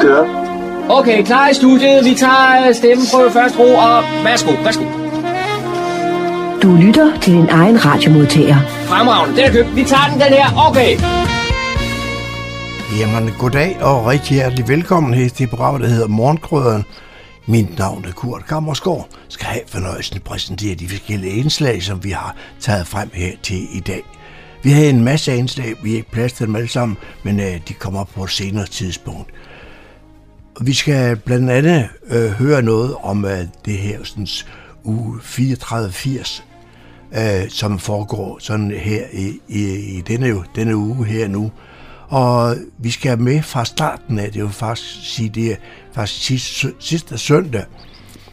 kører. Okay, klar i studiet. Vi tager øh, stemmeprøve først ro, og værsgo, værsgo. Du lytter til din egen radiomodtager. Fremragende, den er købt. Vi tager den, den her. Okay. Jamen, goddag og rigtig hjertelig velkommen her til programmet, der hedder Morgenkrøderen. Mit navn er Kurt Kammersgaard. Skal have fornøjelsen at præsentere de forskellige indslag, som vi har taget frem her til i dag. Vi har en masse indslag, vi har ikke plads til dem alle sammen, men øh, de kommer på et senere tidspunkt. Vi skal blandt andet øh, høre noget om øh, det her sådan, uge 34 øh, som foregår sådan her i, i, i denne, denne uge her nu. Og vi skal med fra starten af, det vil faktisk sige, det er faktisk sidste, sidste søndag,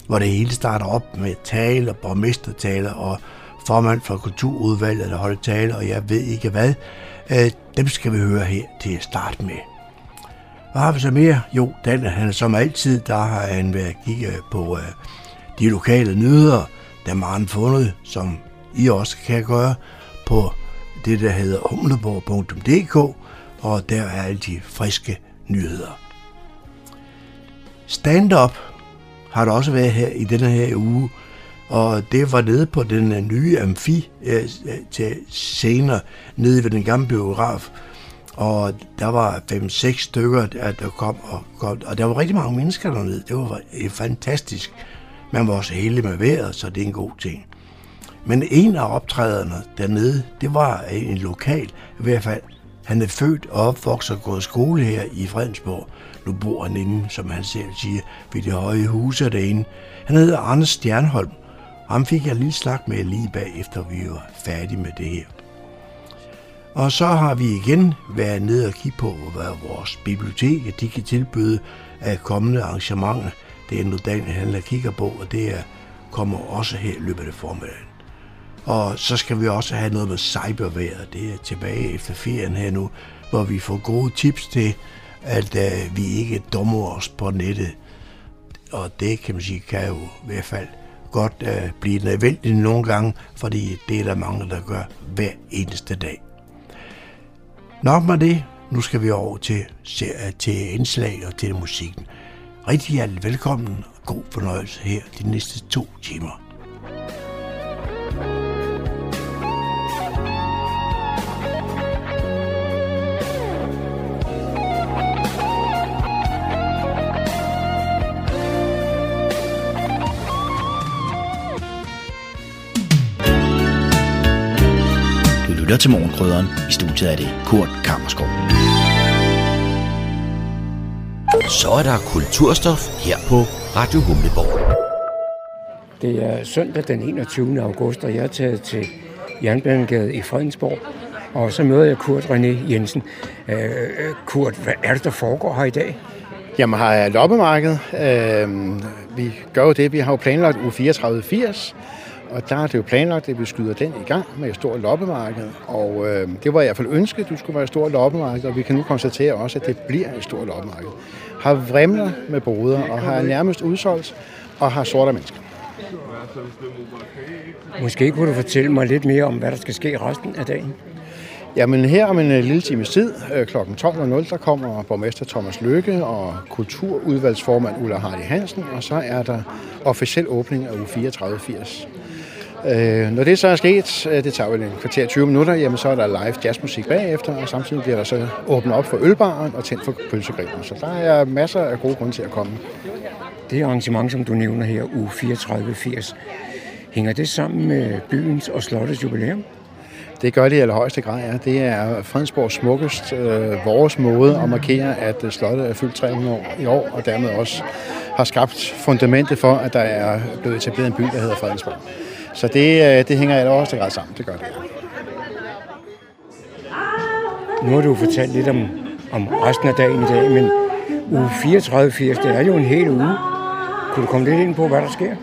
hvor det hele starter op med tale, borgmestertaler og formand for kulturudvalget, der holder tale, og jeg ved ikke hvad. Øh, dem skal vi høre her til at starte med. Hvad har vi så mere? Jo, den, han som altid, der har han været kigge på øh, de lokale nyheder, dem har han fundet, som I også kan gøre, på det, der hedder humleborg.dk, og der er alle de friske nyheder. Stand-up har der også været her i denne her uge, og det var nede på den øh, nye amfi øh, øh, til senere, nede ved den gamle biograf, og der var 5-6 stykker, der, der kom og, kom, og der var rigtig mange mennesker dernede. Det var øh, fantastisk. Man var også heldig med vejret, så det er en god ting. Men en af optræderne dernede, det var en lokal, i hvert fald. Han er født og opvokset og gået skole her i Fredensborg. Nu bor han inde, som han selv siger, ved det høje hus derinde. Han hedder Anders Stjernholm. Ham fik jeg lige slag med lige bagefter, vi var færdige med det her. Og så har vi igen været nede og kigge på, hvad vores bibliotek de kan tilbyde af kommende arrangementer. Det er nu Daniel han kigger på, og det er, kommer også her i løbet af formiddagen. Og så skal vi også have noget med cyberværet. Det er tilbage efter ferien her nu, hvor vi får gode tips til, at uh, vi ikke dummer os på nettet. Og det kan man sige, kan jo i hvert fald godt uh, blive nødvendigt nogle gange, fordi det er der mange, der gør hver eneste dag. Nok med det. Nu skal vi over til, til indslag og til musikken. Rigtig hjertelig velkommen og god fornøjelse her de næste to timer. Lytter til Morgenkrydderen. I studiet er det Kurt Kammerskov. Så er der kulturstof her på Radio Humleborg. Det er søndag den 21. august, og jeg er taget til Jernbanegade i Fredensborg. Og så møder jeg Kurt René Jensen. Uh, Kurt, hvad er det, der foregår her i dag? Jamen, her er loppemarked. Uh, vi gør jo det, vi har jo planlagt u 3480, og der er det jo planlagt, at vi skyder den i gang med et stort loppemarked. Og øh, det var i hvert fald ønsket, at du skulle være et stort loppemarked, og vi kan nu konstatere også, at det bliver et stort loppemarked. Har vrimler med boder, og har nærmest udsolgt, og har sorte mennesker. Måske kunne du fortælle mig lidt mere om, hvad der skal ske resten af dagen? Jamen her om en lille times tid, kl. 12.00, der kommer borgmester Thomas Løkke og kulturudvalgsformand Ulla Hardy Hansen, og så er der officiel åbning af u 3480. Øh, når det så er sket, det tager vel en kvarter 20 minutter, jamen så er der live jazzmusik bagefter, og samtidig bliver der så åbnet op for ølbaren og tændt for pølsegrillen. Så der er masser af gode grunde til at komme. Det arrangement, som du nævner her, u 3480, hænger det sammen med byens og slottets jubilæum? Det gør det i allerhøjeste grad, ja. Det er Fredensborgs smukkest øh, vores måde at markere, at slottet er fyldt 300 år i år, og dermed også har skabt fundamentet for, at der er blevet etableret en by, der hedder Fredensborg. Så det, øh, det hænger i allerhøjeste grad sammen, det gør det. Nu har du fortalt lidt om, om resten af dagen i dag, men uge 34-80, det er jo en hel uge. Kunne du komme lidt ind på, hvad der sker?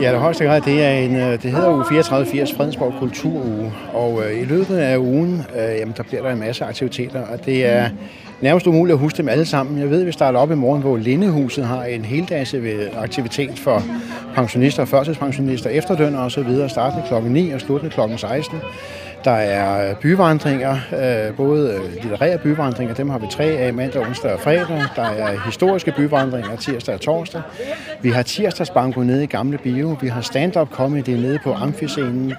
Ja, det højeste grad, det, er en, det hedder uge 3480 Fredensborg Kulturuge, og øh, i løbet af ugen, øh, jamen, der bliver der en masse aktiviteter, og det er nærmest umuligt at huske dem alle sammen. Jeg ved, at vi starter op i morgen, hvor Lindehuset har en heldags aktivitet for pensionister, førtidspensionister, efterdønner og så videre, startende klokken 9 og sluttende klokken 16. Der er byvandringer, øh, både øh, litterære byvandringer, dem har vi tre af mandag, onsdag og fredag. Der er historiske byvandringer tirsdag og torsdag. Vi har tirsdagsbanko nede i Gamle Bio. Vi har stand-up comedy nede på Amfiscenen.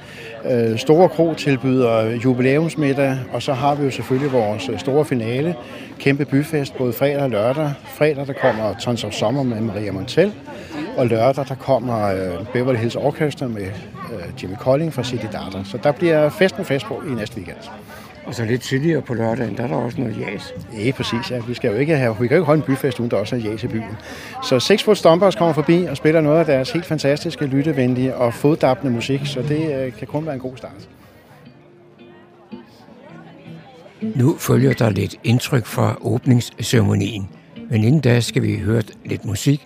Øh, store Kro tilbyder jubilæumsmiddag, og så har vi jo selvfølgelig vores store finale. Kæmpe byfest, både fredag og lørdag. Fredag der kommer Tons of Summer med Maria Montel, og lørdag der kommer Beverly Hills Orchestra med Jimmy Colling fra City Data. Så der bliver fest med fest på i næste weekend. Og så lidt tidligere på lørdagen, der er der også noget jas. Ja, præcis. Ja. Vi, skal jo ikke have, vi kan jo ikke holde en byfest, uden der også er jas i byen. Så Six Foot Stompers kommer forbi og spiller noget af deres helt fantastiske, lyttevenlige og foddappende musik, så det øh, kan kun være en god start. Nu følger der lidt indtryk fra åbningsceremonien. Men inden da skal vi høre lidt musik,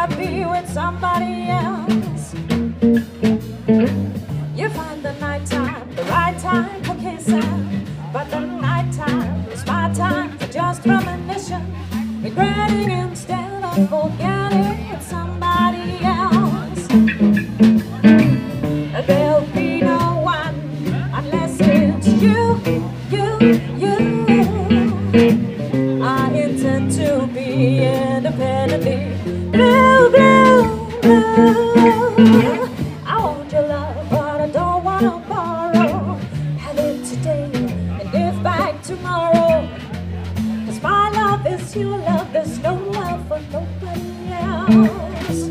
Happy with somebody else. You find the night time, the right time for kissing, but the night time is my time for just reminiscing, regretting instead of forgetting with somebody else. I want love, I don't wanna borrow. Have it today and give back tomorrow. Cause my love is your love, there's love for nobody else.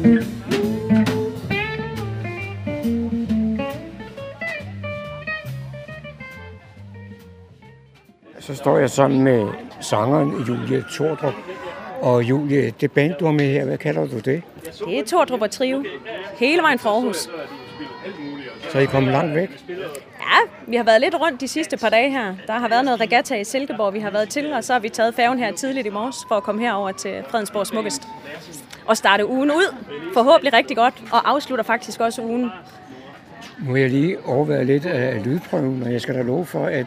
Så står jeg sammen med sangeren Julie Tordrup. Og Julie, det band, du har med her, hvad kalder du det? Det er Tordrup og Trio. Hele vejen fra Aarhus. Så I kommet langt væk? Ja, vi har været lidt rundt de sidste par dage her. Der har været noget regatta i Silkeborg, vi har været til, og så har vi taget færgen her tidligt i morges for at komme herover til Fredensborg Smukkest. Og starte ugen ud, forhåbentlig rigtig godt, og afslutter faktisk også ugen. Nu vil jeg lige overvære lidt af lydprøven, og jeg skal da love for, at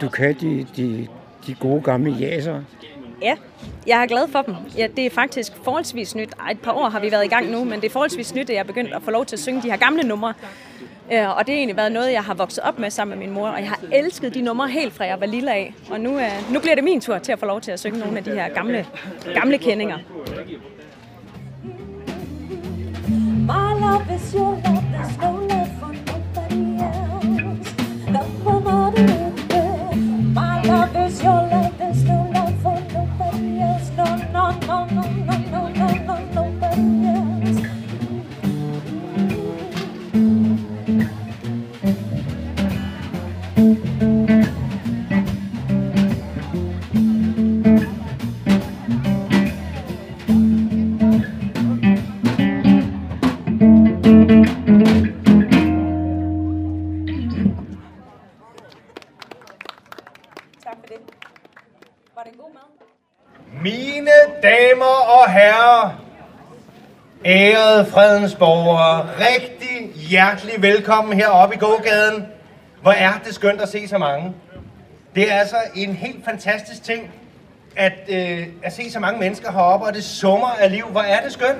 du kan de, de de gode gamle jaser. Ja, jeg er glad for dem. Ja, det er faktisk forholdsvis nyt. Ej, et par år har vi været i gang nu, men det er forholdsvis nyt, at jeg er begyndt at få lov til at synge de her gamle numre. Øh, og det har egentlig været noget, jeg har vokset op med sammen med min mor, og jeg har elsket de numre helt fra jeg var lille af. Og nu, uh, nu bliver det min tur til at få lov til at synge nogle af de her gamle, gamle kendinger. My love is your love, there's no love for nobody else. Love for My love is your love, Ærede fredens borgere, rigtig hjertelig velkommen heroppe i gågaden. Hvor er det skønt at se så mange. Det er altså en helt fantastisk ting, at, øh, at se så mange mennesker heroppe, og det summer af liv. Hvor er det skønt,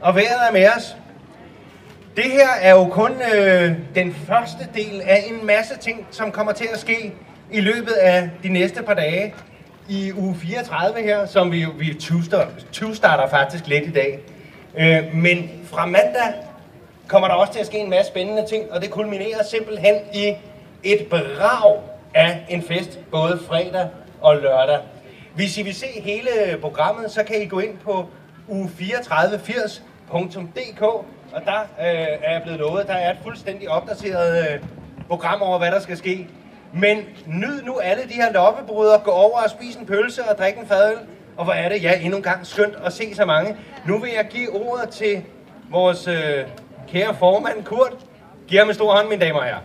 og vejret er med os. Det her er jo kun øh, den første del af en masse ting, som kommer til at ske i løbet af de næste par dage i uge 34 her, som vi, vi 20 starter faktisk lidt i dag. Øh, men fra mandag kommer der også til at ske en masse spændende ting, og det kulminerer simpelthen i et brag af en fest, både fredag og lørdag. Hvis I vil se hele programmet, så kan I gå ind på u3480.dk, og der øh, er jeg blevet lovet, der er et fuldstændig opdateret øh, program over, hvad der skal ske. Men nyd nu alle de her loppebrødre, gå over og spise en pølse og drikke en fadøl, og hvor er det, ja, endnu en gang skønt at se så mange. Nu vil jeg give ordet til vores øh, kære formand, Kurt. Giv ham en stor hånd, mine damer og herrer.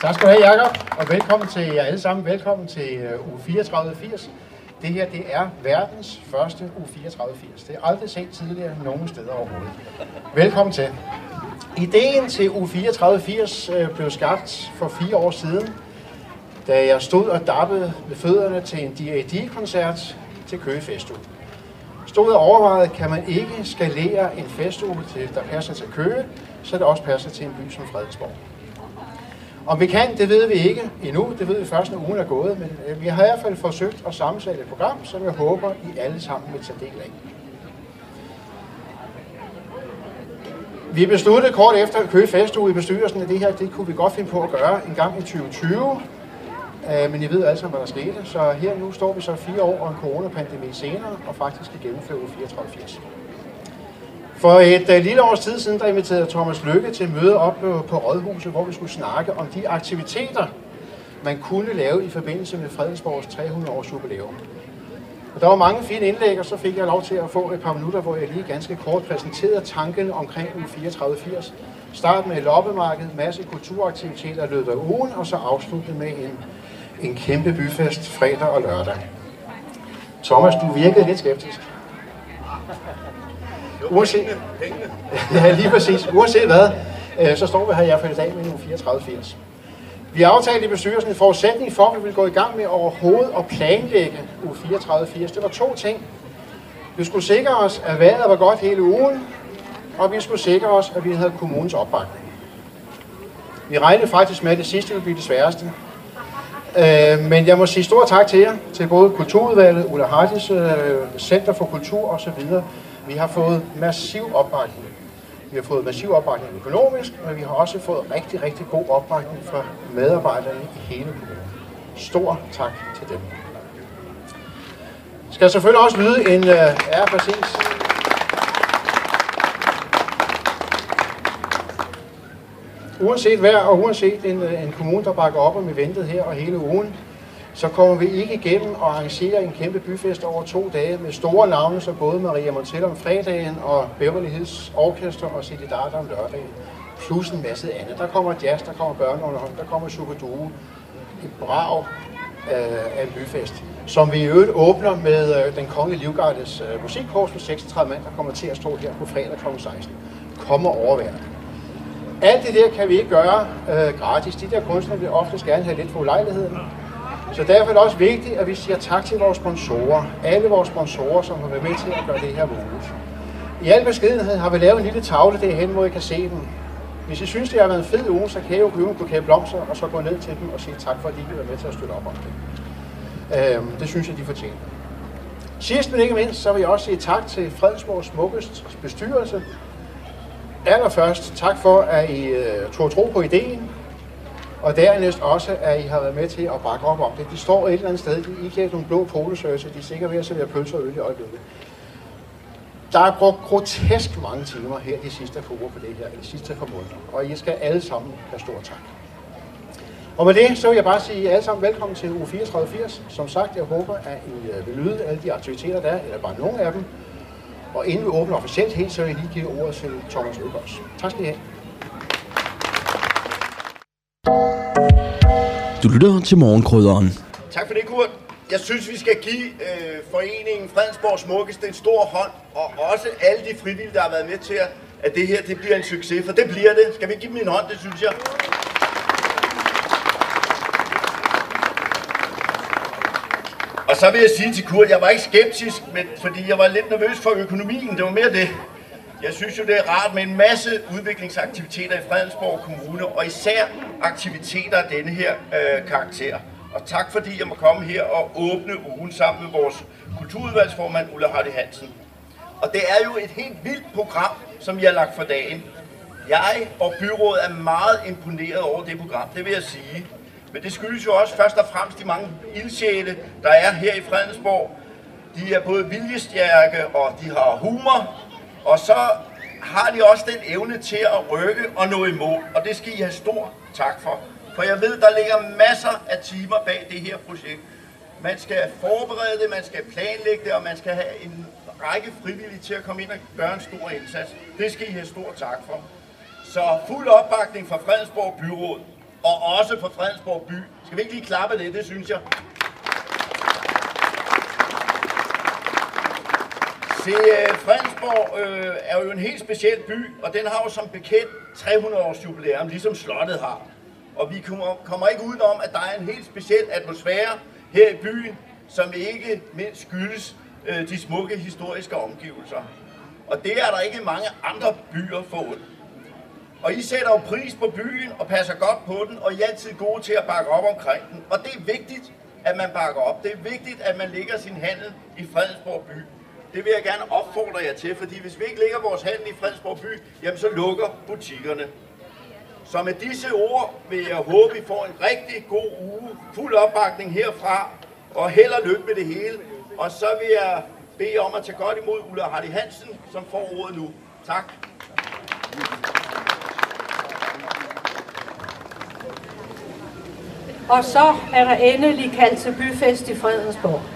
Tak skal du have, Jacob, og velkommen til jer alle sammen. Velkommen til uh, uge 3480. Det her, det er verdens første uge 3480. Det er aldrig set tidligere nogen steder overhovedet. Velkommen til. Ideen til U3480 øh, blev skabt for fire år siden, da jeg stod og dappede med fødderne til en D.A.D.-koncert til Køge Festuge. Stod og overvejede, kan man ikke skalere en festuge, til, der passer til Køge, så det også passer til en by som Fredensborg. Om vi kan, det ved vi ikke endnu. Det ved vi først, når ugen er gået. Men øh, vi har i hvert fald forsøgt at sammensætte et program, som jeg håber, I alle sammen vil tage del af. Vi besluttede kort efter at købe festuge i bestyrelsen, at det her det kunne vi godt finde på at gøre en gang i 2020. Uh, øh, men I ved altså, hvad der skete. Så her nu står vi så fire år og en coronapandemi senere, og faktisk skal gennemføre 34 For et uh, lille års tid siden, der inviterede Thomas Lykke til møde op på, på Rådhuset, hvor vi skulle snakke om de aktiviteter, man kunne lave i forbindelse med Fredensborgs 300 års jubilæum. Og der var mange fine indlæg, og så fik jeg lov til at få et par minutter, hvor jeg lige ganske kort præsenterede tanken omkring uge 34-80. Start med loppemarked, masse kulturaktiviteter løbet af ugen, og så afslutte med en en kæmpe byfest fredag og lørdag. Thomas, du virkede lidt skeptisk. Uanset, ja, lige præcis. Uanset hvad, øh, så står vi her i hvert fald i dag med nu 34-80. Vi aftalte i bestyrelsen en forudsætning for, at vi vil gå i gang med overhovedet at planlægge u 34-80. Det var to ting. Vi skulle sikre os, at vejret var godt hele ugen, og vi skulle sikre os, at vi havde kommunens opbakning. Vi regnede faktisk med, at det sidste ville blive det sværeste. Øh, men jeg må sige stor tak til jer, til både Kulturudvalget, Ulla Hardis øh, Center for Kultur osv. Vi har fået massiv opbakning. Vi har fået massiv opbakning økonomisk, men vi har også fået rigtig, rigtig god opbakning fra medarbejderne i hele kommunen. Stor tak til dem. Skal selvfølgelig også lyde en... Øh, ja, præcis. uanset vejr og uanset en, øh, en kommune, der bakker op om eventet her og hele ugen, så kommer vi ikke igennem og arrangere en kæmpe byfest over to dage med store navne, så både Maria Montel om fredagen og Beverly Hills Orkester og City Data om lørdagen. Plus en masse andet. Der kommer jazz, der kommer børneunderhold, der kommer Sukaduo. Et brag øh, af en byfest, som vi i øvrigt åbner med øh, den kongelige livgardes øh, musikkurs med 36 mand, der kommer til at stå her på fredag kl. 16. Kommer overværet. Alt det der kan vi ikke gøre øh, gratis. De der kunstnere vil ofte gerne have lidt for ulejligheden. Så derfor er det også vigtigt, at vi siger tak til vores sponsorer. Alle vores sponsorer, som har været med til at gøre det her muligt. I al beskedenhed har vi lavet en lille tavle derhen, hvor I kan se dem. Hvis I synes, det har været en fed uge, så kan I jo købe en buket blomster, og så gå ned til dem og sige tak for, at I vil være med til at støtte op om det. Øhm, det synes jeg, de fortjener. Sidst men ikke mindst, så vil jeg også sige tak til Fredensborgs smukkest bestyrelse, allerførst tak for, at I uh, tog tro på ideen, og dernæst også, at I har været med til at bakke op om det. De står et eller andet sted, I ikke nogle blå polosøgelser, de er sikkert ved at servere pølser og øl i øjeblikket. Der er brugt grotesk mange timer her de sidste par uger på det her, de sidste par måneder, og I skal alle sammen have stor tak. Og med det, så vil jeg bare sige alle sammen velkommen til uge 3480. Som sagt, jeg håber, at I øh, vil lyde alle de aktiviteter, der er, eller bare nogle af dem, og inden vi åbner officielt helt, så vil jeg lige give ordet til Thomas Løbers. Tak skal I have. Du lytter til morgenkrydderen. Tak for det, Kurt. Jeg synes, vi skal give øh, foreningen Fredensborg Smukkeste en stor hånd, og også alle de frivillige, der har været med til, at det her det bliver en succes, for det bliver det. Skal vi give dem en hånd, det synes jeg. Og så vil jeg sige til Kurt, jeg var ikke skeptisk, men, fordi jeg var lidt nervøs for økonomien. Det var mere det. Jeg synes jo, det er rart med en masse udviklingsaktiviteter i Fredensborg Kommune, og især aktiviteter af denne her øh, karakter. Og tak fordi jeg må komme her og åbne ugen sammen med vores kulturudvalgsformand Ulla Hardy Hansen. Og det er jo et helt vildt program, som jeg har lagt for dagen. Jeg og byrådet er meget imponeret over det program, det vil jeg sige. Men det skyldes jo også først og fremmest de mange ildsjæle, der er her i Fredensborg. De er både viljestærke, og de har humor, og så har de også den evne til at rykke og nå i mål. Og det skal I have stor tak for. For jeg ved, der ligger masser af timer bag det her projekt. Man skal forberede det, man skal planlægge det, og man skal have en række frivillige til at komme ind og gøre en stor indsats. Det skal I have stor tak for. Så fuld opbakning fra Fredensborg Byråd. og også fra Fredensborg by. Skal vi ikke lige klappe det? Det synes jeg. Se, øh, Fredensborg øh, er jo en helt speciel by, og den har jo som bekendt 300 års jubilæum, ligesom slottet har. Og vi kommer, kommer ikke udenom, at der er en helt speciel atmosfære her i byen, som ikke mindst skyldes øh, de smukke historiske omgivelser. Og det er der ikke mange andre byer forud. Og I sætter jo pris på byen og passer godt på den, og I er altid gode til at bakke op omkring den. Og det er vigtigt, at man bakker op. Det er vigtigt, at man lægger sin handel i Fredensborg by. Det vil jeg gerne opfordre jer til, fordi hvis vi ikke lægger vores handel i Fredsborg by, jamen så lukker butikkerne. Så med disse ord vil jeg håbe, I får en rigtig god uge, fuld opbakning herfra, og held og lykke med det hele. Og så vil jeg bede om at tage godt imod Ulla Hardy Hansen, som får ordet nu. Tak. Og så er der endelig kaldt til byfest i Fredensborg.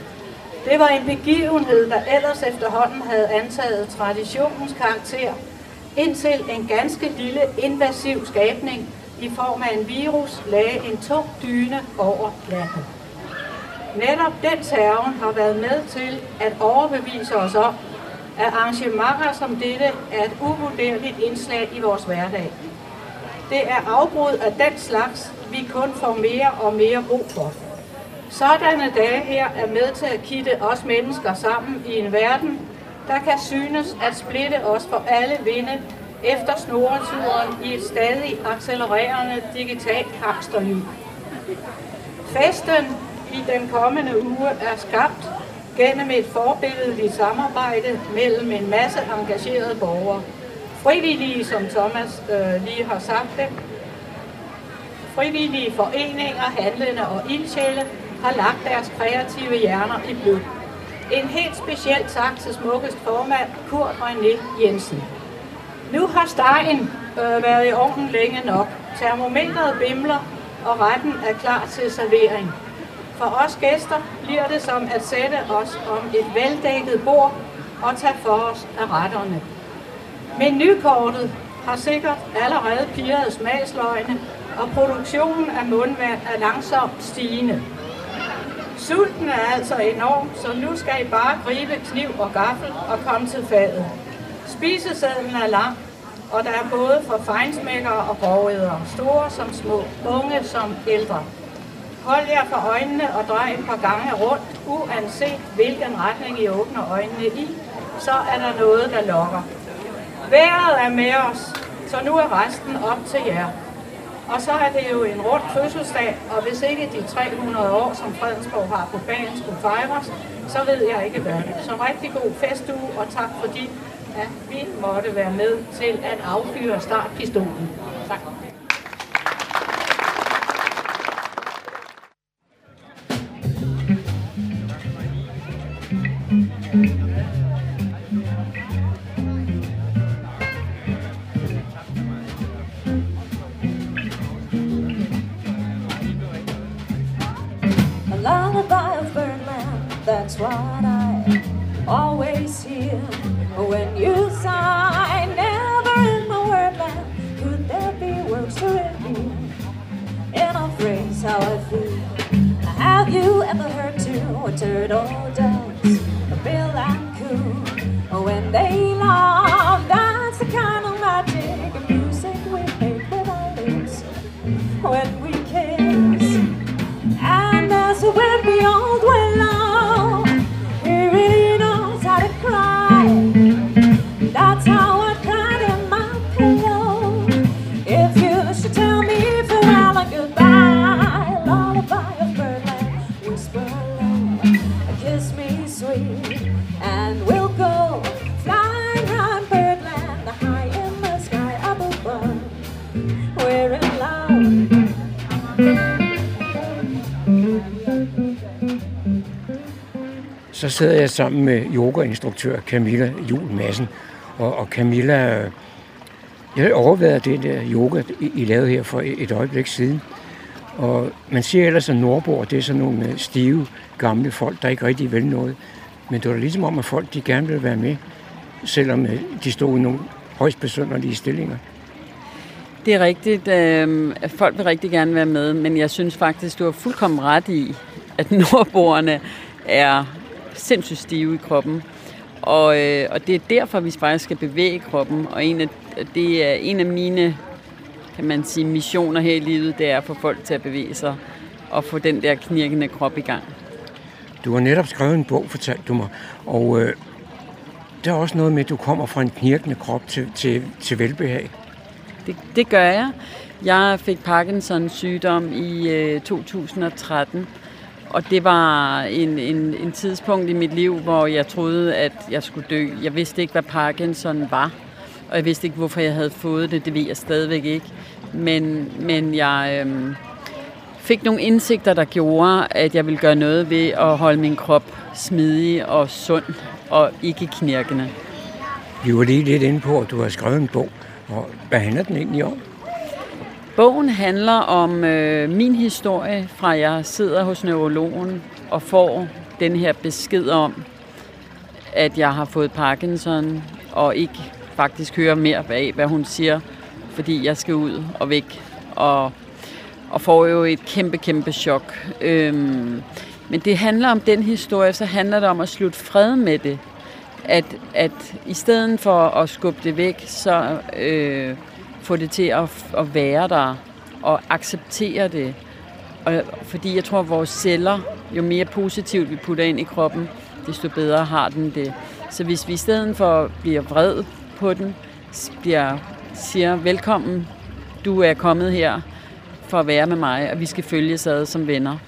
Det var en begivenhed, der ellers efterhånden havde antaget traditionens karakter, indtil en ganske lille invasiv skabning i form af en virus lagde en tung dyne over landet. Netop den terven har været med til at overbevise os om, at arrangementer som dette er et uvurderligt indslag i vores hverdag. Det er afbrud af den slags, vi kun får mere og mere brug for. Sådanne dage her er med til at kitte os mennesker sammen i en verden, der kan synes at splitte os for alle vinde efter snoreturen i et stadig accelererende digitalt hamsterhjul. Festen i den kommende uge er skabt gennem et forbilledeligt samarbejde mellem en masse engagerede borgere. Frivillige, som Thomas øh, lige har sagt det, frivillige foreninger, handlende og ildsjæle har lagt deres kreative hjerner i blod. En helt speciel tak til smukkest formand Kurt René Jensen. Nu har stegen øh, været i ovnen længe nok. Termometeret bimler, og retten er klar til servering. For os gæster bliver det som at sætte os om et veldækket bord og tage for os af retterne. Menukortet har sikkert allerede pirret smagsløgene, og produktionen af mundvand er langsomt stigende. Sulten er altså enorm, så nu skal I bare gribe kniv og gaffel og komme til fadet. Spisesedlen er lang, og der er både for fejnsmækkere og grovædere, store som små, unge som ældre. Hold jer for øjnene og drej et par gange rundt, uanset hvilken retning I åbner øjnene i, så er der noget, der lokker. Vejret er med os, så nu er resten op til jer. Og så er det jo en rund fødselsdag, og hvis ikke de 300 år, som Fredensborg har på banen, skulle fejres, så ved jeg ikke hvad. Så rigtig god festuge, og tak fordi, at vi måtte være med til at affyre startpistolen. Sidder jeg sammen med yogainstruktør Camilla Jul Madsen. Og, og Camilla, jeg har overvejet det der yoga, I, I lavede her for et øjeblik siden. Og man siger ellers, at Nordborg, det er sådan nogle øh, stive, gamle folk, der ikke rigtig vil noget. Men det var ligesom om, at folk de gerne ville være med, selvom øh, de stod i nogle højst besynderlige stillinger. Det er rigtigt. Øh, folk vil rigtig gerne være med, men jeg synes faktisk, du har fuldkommen ret i, at nordboerne er sindssygt stive i kroppen. Og, øh, og det er derfor, vi faktisk skal bevæge kroppen. Og en af, det er en af mine kan man sige, missioner her i livet, det er at få folk til at bevæge sig og få den der knirkende krop i gang. Du har netop skrevet en bog, fortalte du mig, og øh, der er også noget med, at du kommer fra en knirkende krop til, til, til velbehag. Det, det gør jeg. Jeg fik Parkinsons sygdom i øh, 2013, og det var en, en, en tidspunkt i mit liv, hvor jeg troede, at jeg skulle dø. Jeg vidste ikke, hvad Parkinson var, og jeg vidste ikke, hvorfor jeg havde fået det. Det ved jeg stadigvæk ikke. Men, men jeg øh, fik nogle indsigter, der gjorde, at jeg ville gøre noget ved at holde min krop smidig og sund og ikke knirkende. Vi var lige lidt inde på, at du har skrevet en bog. Og hvad handler den egentlig om? Bogen handler om øh, min historie, fra jeg sidder hos neurologen og får den her besked om, at jeg har fået Parkinson, og ikke faktisk hører mere af, hvad hun siger, fordi jeg skal ud og væk, og, og får jo et kæmpe, kæmpe chok. Øhm, men det handler om den historie, så handler det om at slutte fred med det. At, at i stedet for at skubbe det væk, så øh, få det til at, at være der og acceptere det. Og, fordi jeg tror, at vores celler, jo mere positivt vi putter ind i kroppen, desto bedre har den det. Så hvis vi i stedet for bliver vred på den, bliver, siger velkommen, du er kommet her for at være med mig, og vi skal følges ad som venner,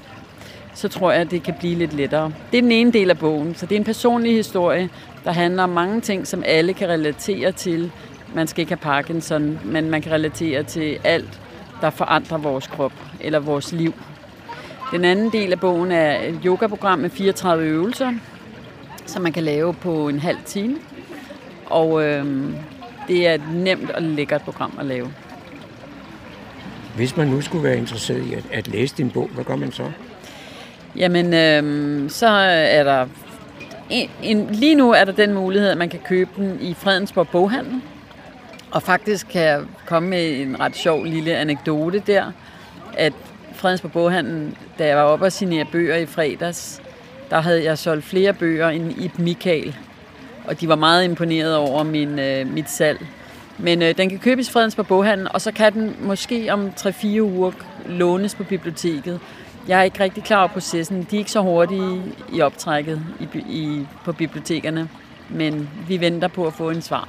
så tror jeg, at det kan blive lidt lettere. Det er den ene del af bogen, så det er en personlig historie, der handler om mange ting, som alle kan relatere til. Man skal ikke have Parkinson, men man kan relatere til alt, der forandrer vores krop eller vores liv. Den anden del af bogen er et yogaprogram med 34 øvelser, som man kan lave på en halv time. Og øh, det er et nemt og lækkert program at lave. Hvis man nu skulle være interesseret i at, at læse din bog, hvad gør man så? Jamen, øh, så er der... En, en, lige nu er der den mulighed, at man kan købe den i Fredensborg Boghandel. Og faktisk kan jeg komme med en ret sjov lille anekdote der, at Fredensborg Boghandel, da jeg var oppe og signere bøger i fredags, der havde jeg solgt flere bøger end Ib Michael. Og de var meget imponeret over min, øh, mit salg. Men øh, den kan købes i Fredensborg Boghandel, og så kan den måske om 3-4 uger lånes på biblioteket. Jeg er ikke rigtig klar over processen. De er ikke så hurtige i optrækket i, i, på bibliotekerne, men vi venter på at få en svar.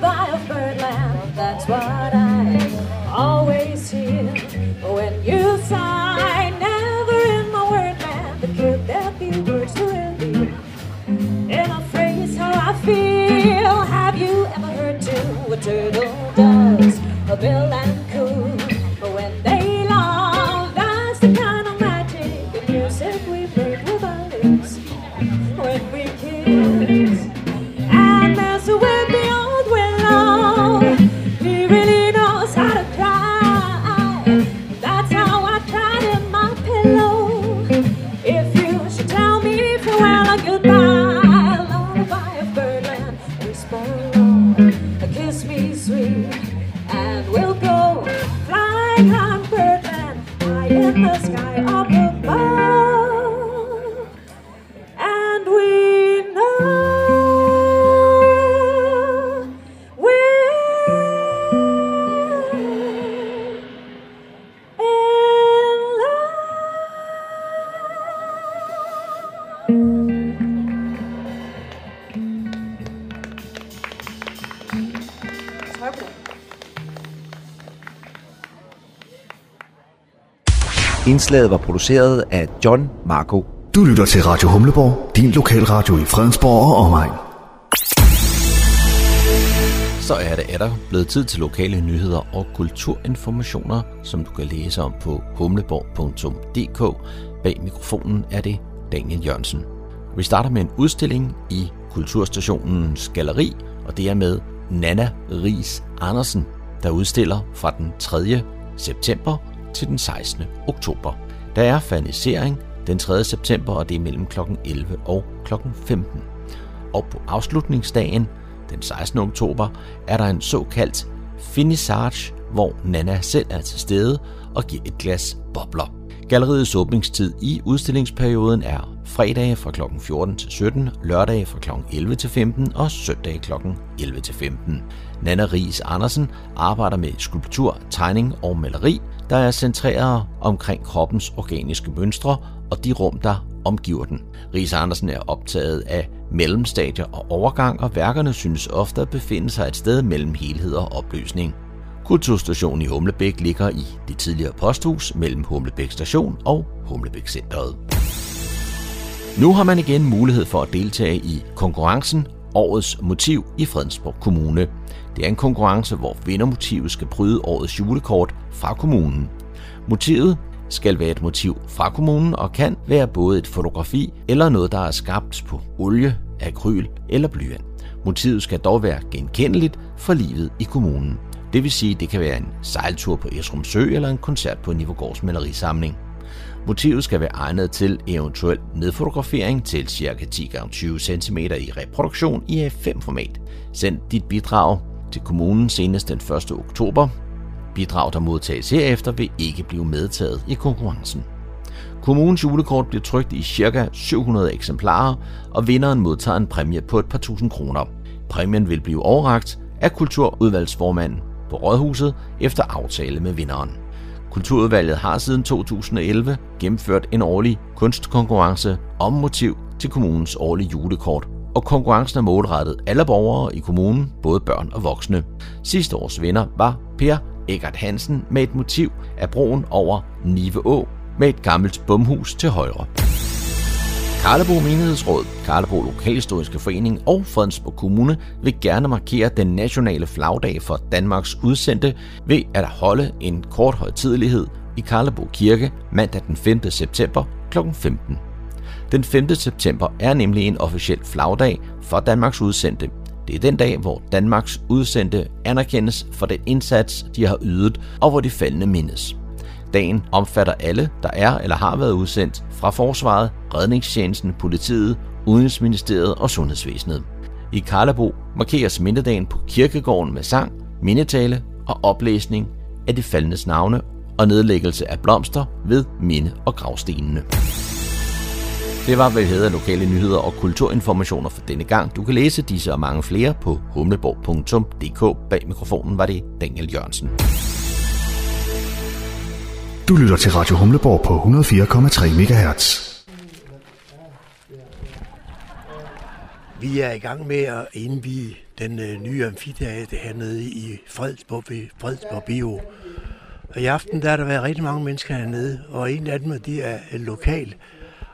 Indslaget var produceret af John Marco. Du lytter til Radio Humleborg, din lokalradio i Fredensborg og omegn. Så er det der blevet tid til lokale nyheder og kulturinformationer, som du kan læse om på humleborg.dk. Bag mikrofonen er det Daniel Jørgensen. Vi starter med en udstilling i Kulturstationens Galeri, og det er med Nana Ries Andersen, der udstiller fra den 3. september til den 16. oktober. Der er fanisering den 3. september, og det er mellem kl. 11 og kl. 15. Og på afslutningsdagen, den 16. oktober, er der en såkaldt finissage, hvor Nana selv er til stede og giver et glas bobler. Galleriets åbningstid i udstillingsperioden er fredag fra kl. 14 til 17, lørdag fra kl. 11 til 15 og søndag kl. 11 til 15. Nana Ries Andersen arbejder med skulptur, tegning og maleri, der er centreret omkring kroppens organiske mønstre og de rum, der omgiver den. Ries Andersen er optaget af mellemstadier og overgang, og værkerne synes ofte at befinde sig et sted mellem helhed og opløsning. Kulturstationen i Humlebæk ligger i det tidligere posthus mellem Humlebæk station og Humlebæk Centeret. Nu har man igen mulighed for at deltage i konkurrencen Årets Motiv i Fredensborg Kommune. Det er en konkurrence, hvor vindermotivet skal bryde årets julekort fra kommunen. Motivet skal være et motiv fra kommunen og kan være både et fotografi eller noget, der er skabt på olie, akryl eller blyant. Motivet skal dog være genkendeligt for livet i kommunen. Det vil sige, det kan være en sejltur på Esrum Sø eller en koncert på Nivogårds malerisamling. Motivet skal være egnet til eventuel nedfotografering til ca. 10x20 cm i reproduktion i A5-format. Send dit bidrag til kommunen senest den 1. oktober. Bidrag, der modtages herefter, vil ikke blive medtaget i konkurrencen. Kommunens julekort bliver trykt i ca. 700 eksemplarer, og vinderen modtager en præmie på et par tusind kroner. Præmien vil blive overragt af kulturudvalgsformanden på Rådhuset efter aftale med vinderen. Kulturudvalget har siden 2011 gennemført en årlig kunstkonkurrence om motiv til kommunens årlige julekort, og konkurrencen er målrettet alle borgere i kommunen, både børn og voksne. Sidste års vinder var Per Egert Hansen med et motiv af broen over Nive Å med et gammelt bumhus til højre. Karlebo Menighedsråd, Karlebo Lokalhistoriske Forening og Fredensborg Kommune vil gerne markere den nationale flagdag for Danmarks udsendte ved at holde en kort højtidelighed i Karlebo Kirke mandag den 5. september kl. 15. Den 5. september er nemlig en officiel flagdag for Danmarks udsendte. Det er den dag, hvor Danmarks udsendte anerkendes for den indsats, de har ydet, og hvor de faldende mindes. Dagen omfatter alle, der er eller har været udsendt fra Forsvaret, Redningstjenesten, Politiet, Udenrigsministeriet og Sundhedsvæsenet. I Karlebo markeres mindedagen på kirkegården med sang, mindetale og oplæsning af de faldendes navne og nedlæggelse af blomster ved minde- og gravstenene. Det var, hvad vi havde af lokale nyheder og kulturinformationer for denne gang. Du kan læse disse og mange flere på humleborg.dk. Bag mikrofonen var det Daniel Jørgensen. Du lytter til Radio Humleborg på 104,3 MHz. Vi er i gang med at indvige den øh, nye amfiteater hernede i Fredsborg, ved Fredsborg Bio. Og i aften der har der været rigtig mange mennesker hernede, og en af dem de er øh, lokal.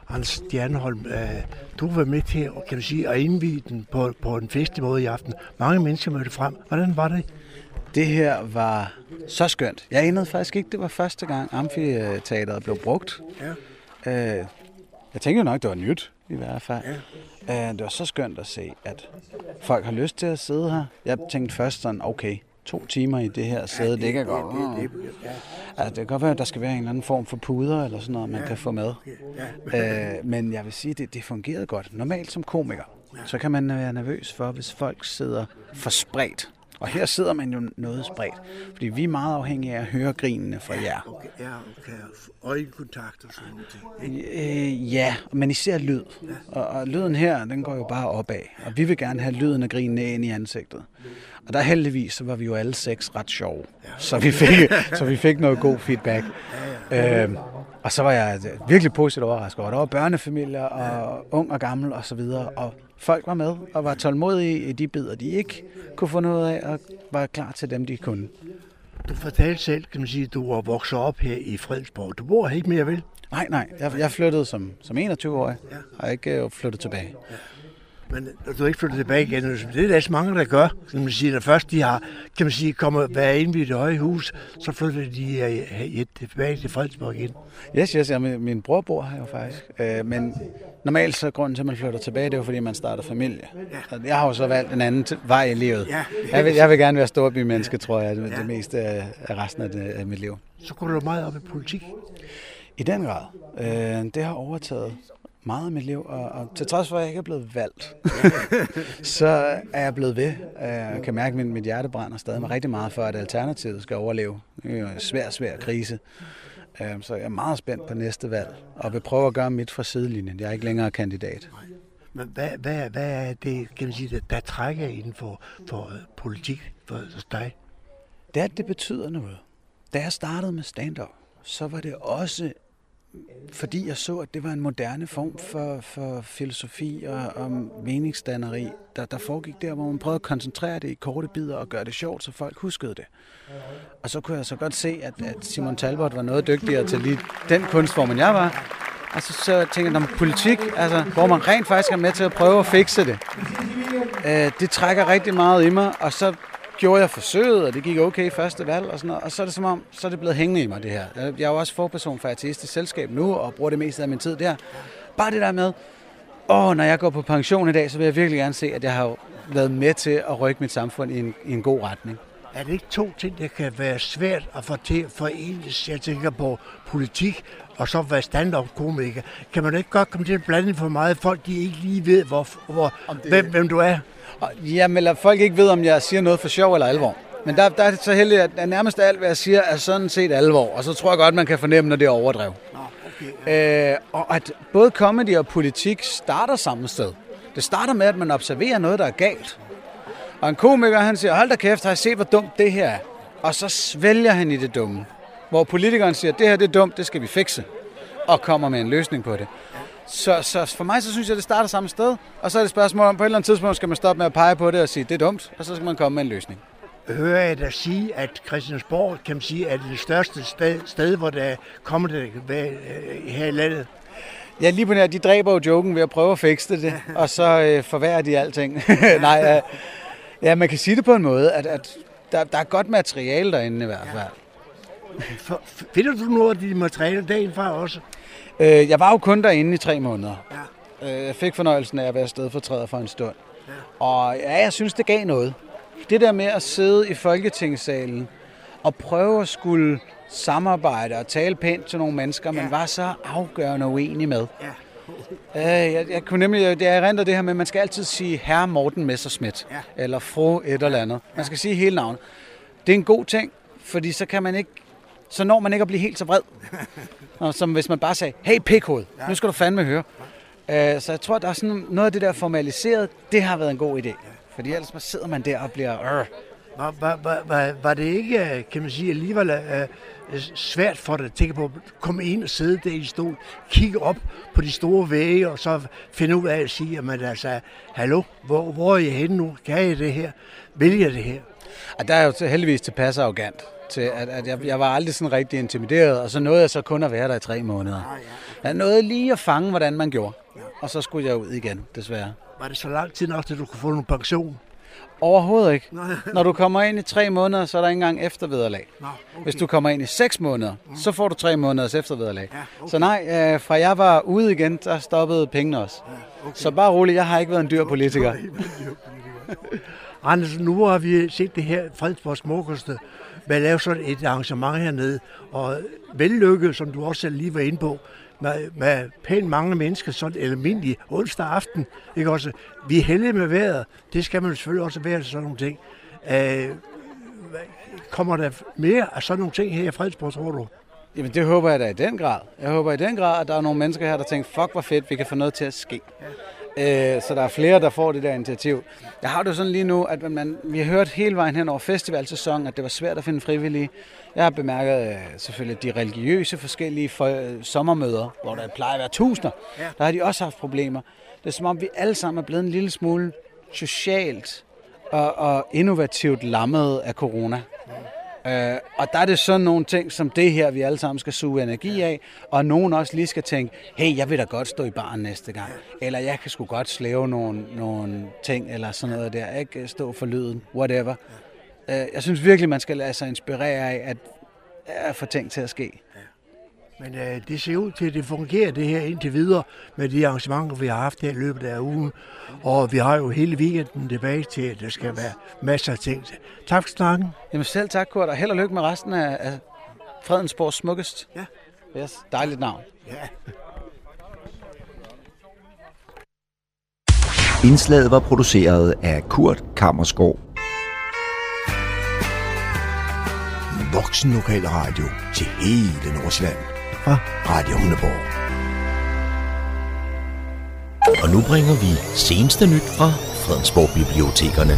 Hans Stjerneholm, øh, du var med til kan du sige, at indvige den på, på en festlig måde i aften. Mange mennesker mødte frem. Hvordan var det? Det her var så skønt. Jeg anede faktisk ikke, det var første gang amfiteateret blev brugt. Ja. Øh, jeg tænkte jo nok, det var nyt i hvert fald. Ja. Øh, det var så skønt at se, at folk har lyst til at sidde her. Jeg tænkte først sådan, okay, to timer i det her sæde, ja, det, det kan godt det, det, det, ja. altså, det kan godt være, at der skal være en eller anden form for puder eller sådan noget, man ja, kan få med. Ja. øh, men jeg vil sige, at det, det fungerede godt. Normalt som komiker, så kan man være nervøs for, hvis folk sidder for spredt. Og her sidder man jo noget spredt, fordi vi er meget afhængige af at høre grinene fra jer. Okay, ja, okay. Øjenkontakt og sådan noget. Øh, ja, men især lyd. Og, og lyden her, den går jo bare opad. Og vi vil gerne have lyden af grinene ind i ansigtet. Og der heldigvis, så var vi jo alle seks ret sjove. Så, vi fik, så vi fik noget god feedback. Øhm, og så var jeg virkelig positivt overrasket over, der var børnefamilier og ung og gammel og så videre. Og folk var med og var tålmodige i de bidder, de ikke kunne få noget af, og var klar til dem, de kunne. Du fortalte selv, kan man sige, at du var vokset op her i Fredensborg. Du bor her ikke mere, vel? Nej, nej. Jeg, jeg flyttede som, som 21-årig, ja. og ikke øh, flyttet tilbage. Ja. Men når du ikke flytter tilbage igen, det er der så mange, der gør. Kan man sige, når først de har, kan man sige, kommer hver ind i det høje hus, så flytter de øh, tilbage til Fredensborg igen. Yes, yes, ja, min, min bror bor her jo faktisk. Øh, men normalt så grunden til, at man flytter tilbage, det er jo fordi, man starter familie. Ja. Jeg har jo så valgt en anden vej i livet. Ja. Jeg, vil, jeg vil gerne være storbymenneske, tror jeg, det, ja. det meste af, af resten af, det, af mit liv. Så går du meget op i politik? I den grad. Øh, det har overtaget meget af mit liv, og, og til trods for, at jeg ikke er blevet valgt, så er jeg blevet ved. Jeg kan mærke, at mit, mit hjerte brænder stadig med rigtig meget for, at Alternativet skal overleve. Det er en svær, svær krise. Så jeg er meget spændt på næste valg, og vil prøve at gøre mit fra sidelinjen. Jeg er ikke længere kandidat. Men hvad, hvad, hvad er det, kan man sige, der, der trækker inden for, for politik for dig? Det er, at det betyder noget. Da jeg startede med stand-up, så var det også fordi jeg så, at det var en moderne form for, for filosofi og, og meningsdanneri, der, der foregik der, hvor man prøvede at koncentrere det i korte bidder og gøre det sjovt, så folk huskede det. Og så kunne jeg så godt se, at, at Simon Talbot var noget dygtigere til lige den kunstform, end jeg var. Og så, så tænkte jeg, at politik, altså, hvor man rent faktisk er med til at prøve at fikse det, øh, det trækker rigtig meget i mig, og så gjorde jeg forsøget, og det gik okay første valg og sådan noget. Og så er det som om, så er det blevet hængende i mig, det her. Jeg er jo også forperson for artistisk selskab nu, og bruger det meste af min tid der. Bare det der med, åh, når jeg går på pension i dag, så vil jeg virkelig gerne se, at jeg har været med til at rykke mit samfund i en, i en god retning. Er det ikke to ting, der kan være svært at få til for en, jeg tænker på politik, og så være stand-up-komiker? Kan man ikke godt komme til at blande for meget folk, de ikke lige ved, hvor, hvor, hvem, hvem du er? Jamen, eller folk ikke ved, om jeg siger noget for sjov eller alvor. Men der, der er det så heldigt, at nærmest alt, hvad jeg siger, er sådan set alvor. Og så tror jeg godt, man kan fornemme, når det er overdrev. Okay, ja. øh, og at både comedy og politik starter samme sted. Det starter med, at man observerer noget, der er galt. Og en komiker, han siger, hold da kæft, har jeg set, hvor dumt det her er? Og så svælger han i det dumme. Hvor politikeren siger, det her det er dumt, det skal vi fikse. Og kommer med en løsning på det. Så, så for mig, så synes jeg, det starter samme sted. Og så er det spørgsmål om, på et eller andet tidspunkt skal man stoppe med at pege på det og sige, det er dumt, og så skal man komme med en løsning. Hører jeg dig sige, at Christiansborg, kan man sige, er det største sted, sted hvor der kommer det her i landet? Ja, lige på nær, de dræber jo joken ved at prøve at fikse det, og så øh, forværrer de alting. Nej, øh, ja, man kan sige det på en måde, at, at der, der er godt materiale derinde i hvert fald. Ja. Finder du noget af de materiale dagen fra også? Øh, jeg var jo kun derinde i tre måneder. Ja. Øh, jeg fik fornøjelsen af at være stedfortræder for en stund. Ja. Og ja, jeg synes, det gav noget. Det der med at sidde i Folketingssalen og prøve at skulle samarbejde og tale pænt til nogle mennesker, ja. man var så afgørende uenig med. Ja. Øh, jeg, jeg kunne nemlig, det er rent det her med, at man skal altid sige herre Morten Messerschmidt, ja. eller fru et eller andet. Man skal sige hele navnet. Det er en god ting, fordi så kan man ikke så når man ikke at blive helt så vred. Og som hvis man bare sagde, hey pikhoved, nu skal du fandme høre. Uh, så jeg tror, der er sådan noget af det der formaliseret, det har været en god idé. Fordi ellers så sidder man der og bliver... Var, var, var, var, var det ikke, kan man sige, alligevel uh, svært for dig at tænke på at komme ind og sidde der i stol, kigge op på de store vægge, og så finde ud af at sige, at altså, hallo, hvor, hvor er jeg henne nu? Kan jeg det her? Vil jeg det her? Og der er jo heldigvis tilpas arrogant til, at, at jeg, jeg var aldrig sådan rigtig intimideret, og så nåede jeg så kun at være der i tre måneder. Jeg nåede lige at fange, hvordan man gjorde, og så skulle jeg ud igen, desværre. Var det så lang tid nok, til du kunne få en pension? Overhovedet ikke. Når du kommer ind i tre måneder, så er der ikke engang eftervederlag. okay. Hvis du kommer ind i seks måneder, mm. så får du tre måneders eftervederlag. Ja, okay. Så nej, øh, fra jeg var ude igen, der stoppede pengene også. Ja, okay. Så bare roligt, jeg har ikke været en dyr politiker. Anders, nu har vi set det her Fredsborg Smukkeste med at lave sådan et arrangement hernede, og vellykket, som du også selv lige var inde på, med, med pænt mange mennesker, sådan almindelig onsdag aften. Ikke også? Vi er heldige med vejret. Det skal man selvfølgelig også være sådan nogle ting. Øh, kommer der mere af sådan nogle ting her i Fredsborg, tror du? Jamen det håber jeg da i den grad. Jeg håber i den grad, at der er nogle mennesker her, der tænker, fuck hvor fedt, vi kan få noget til at ske. Ja. Øh, så der er flere, der får det der initiativ. Jeg har det sådan lige nu, at man, vi har hørt hele vejen hen over festivalsæsonen, at det var svært at finde frivillige. Jeg har bemærket øh, selvfølgelig de religiøse forskellige for, øh, sommermøder, hvor der plejer at være tusinder. Der har de også haft problemer. Det er som om, vi alle sammen er blevet en lille smule socialt og, og innovativt lammet af corona. Øh, og der er det sådan nogle ting som det her, vi alle sammen skal suge energi af, og nogen også lige skal tænke, hey, jeg vil da godt stå i baren næste gang, eller jeg kan sgu godt slæve nogle, nogle ting, eller sådan noget der, ikke? Stå for lyden, whatever. Øh, jeg synes virkelig, man skal lade sig inspirere af, at, at få ting til at ske. Men øh, det ser ud til, at det fungerer det her indtil videre med de arrangementer, vi har haft her i løbet af ugen. Og vi har jo hele weekenden tilbage til, at der skal være masser af ting. Tak for snakken. Jamen selv tak, Kurt, og held og lykke med resten af, af Fredensborgs smukkest. Ja. Yes, dejligt navn. Ja. Indslaget var produceret af Kurt Kammerskov. Voksen lokal radio til hele Nordsjælland fra Radio Hundeborg. Og nu bringer vi seneste nyt fra Fredensborg Bibliotekerne.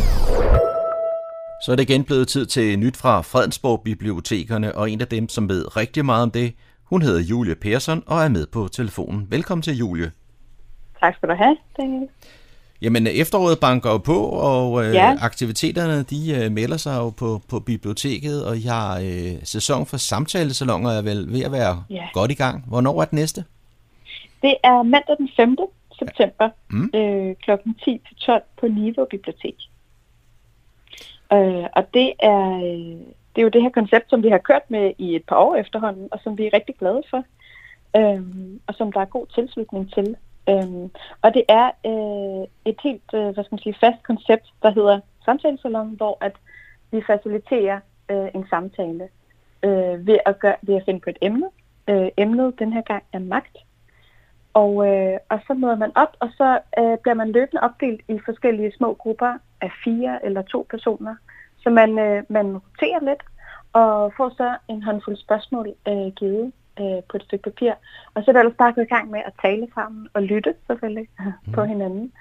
Så er det igen blevet tid til nyt fra Fredensborg Bibliotekerne, og en af dem, som ved rigtig meget om det, hun hedder Julie Persson og er med på telefonen. Velkommen til, Julie. Tak skal du have, Daniel. Jamen, efteråret banker jo på, og øh, Ja. aktiviteterne de øh, melder sig jo på, på biblioteket, og jeg har øh, sæson for samtalesalonger er vel ved at være Ja. godt i gang. Hvornår er det næste? Det er mandag den 5. september Mm. øh, kl. 10 til 12 på Niveau Bibliotek. Øh, og det er, øh, det er jo det her koncept, som vi har kørt med i et par år efterhånden, og som vi er rigtig glade for, øh, og som der er god tilslutning til. Øh, og det er øh, et helt øh, hvad skal man sige, fast koncept, der hedder samtalesalon, hvor at vi faciliterer øh, en samtale øh, ved, at gøre, ved at finde på et emne. Øh, emnet den her gang er magt. Og, øh, og så møder man op, og så øh, bliver man løbende opdelt i forskellige små grupper af fire eller to personer. Så man, øh, man roterer lidt og får så en håndfuld spørgsmål øh, givet øh, på et stykke papir. Og så er der ellers bare gået i gang med at tale sammen og lytte selvfølgelig mm. på hinanden.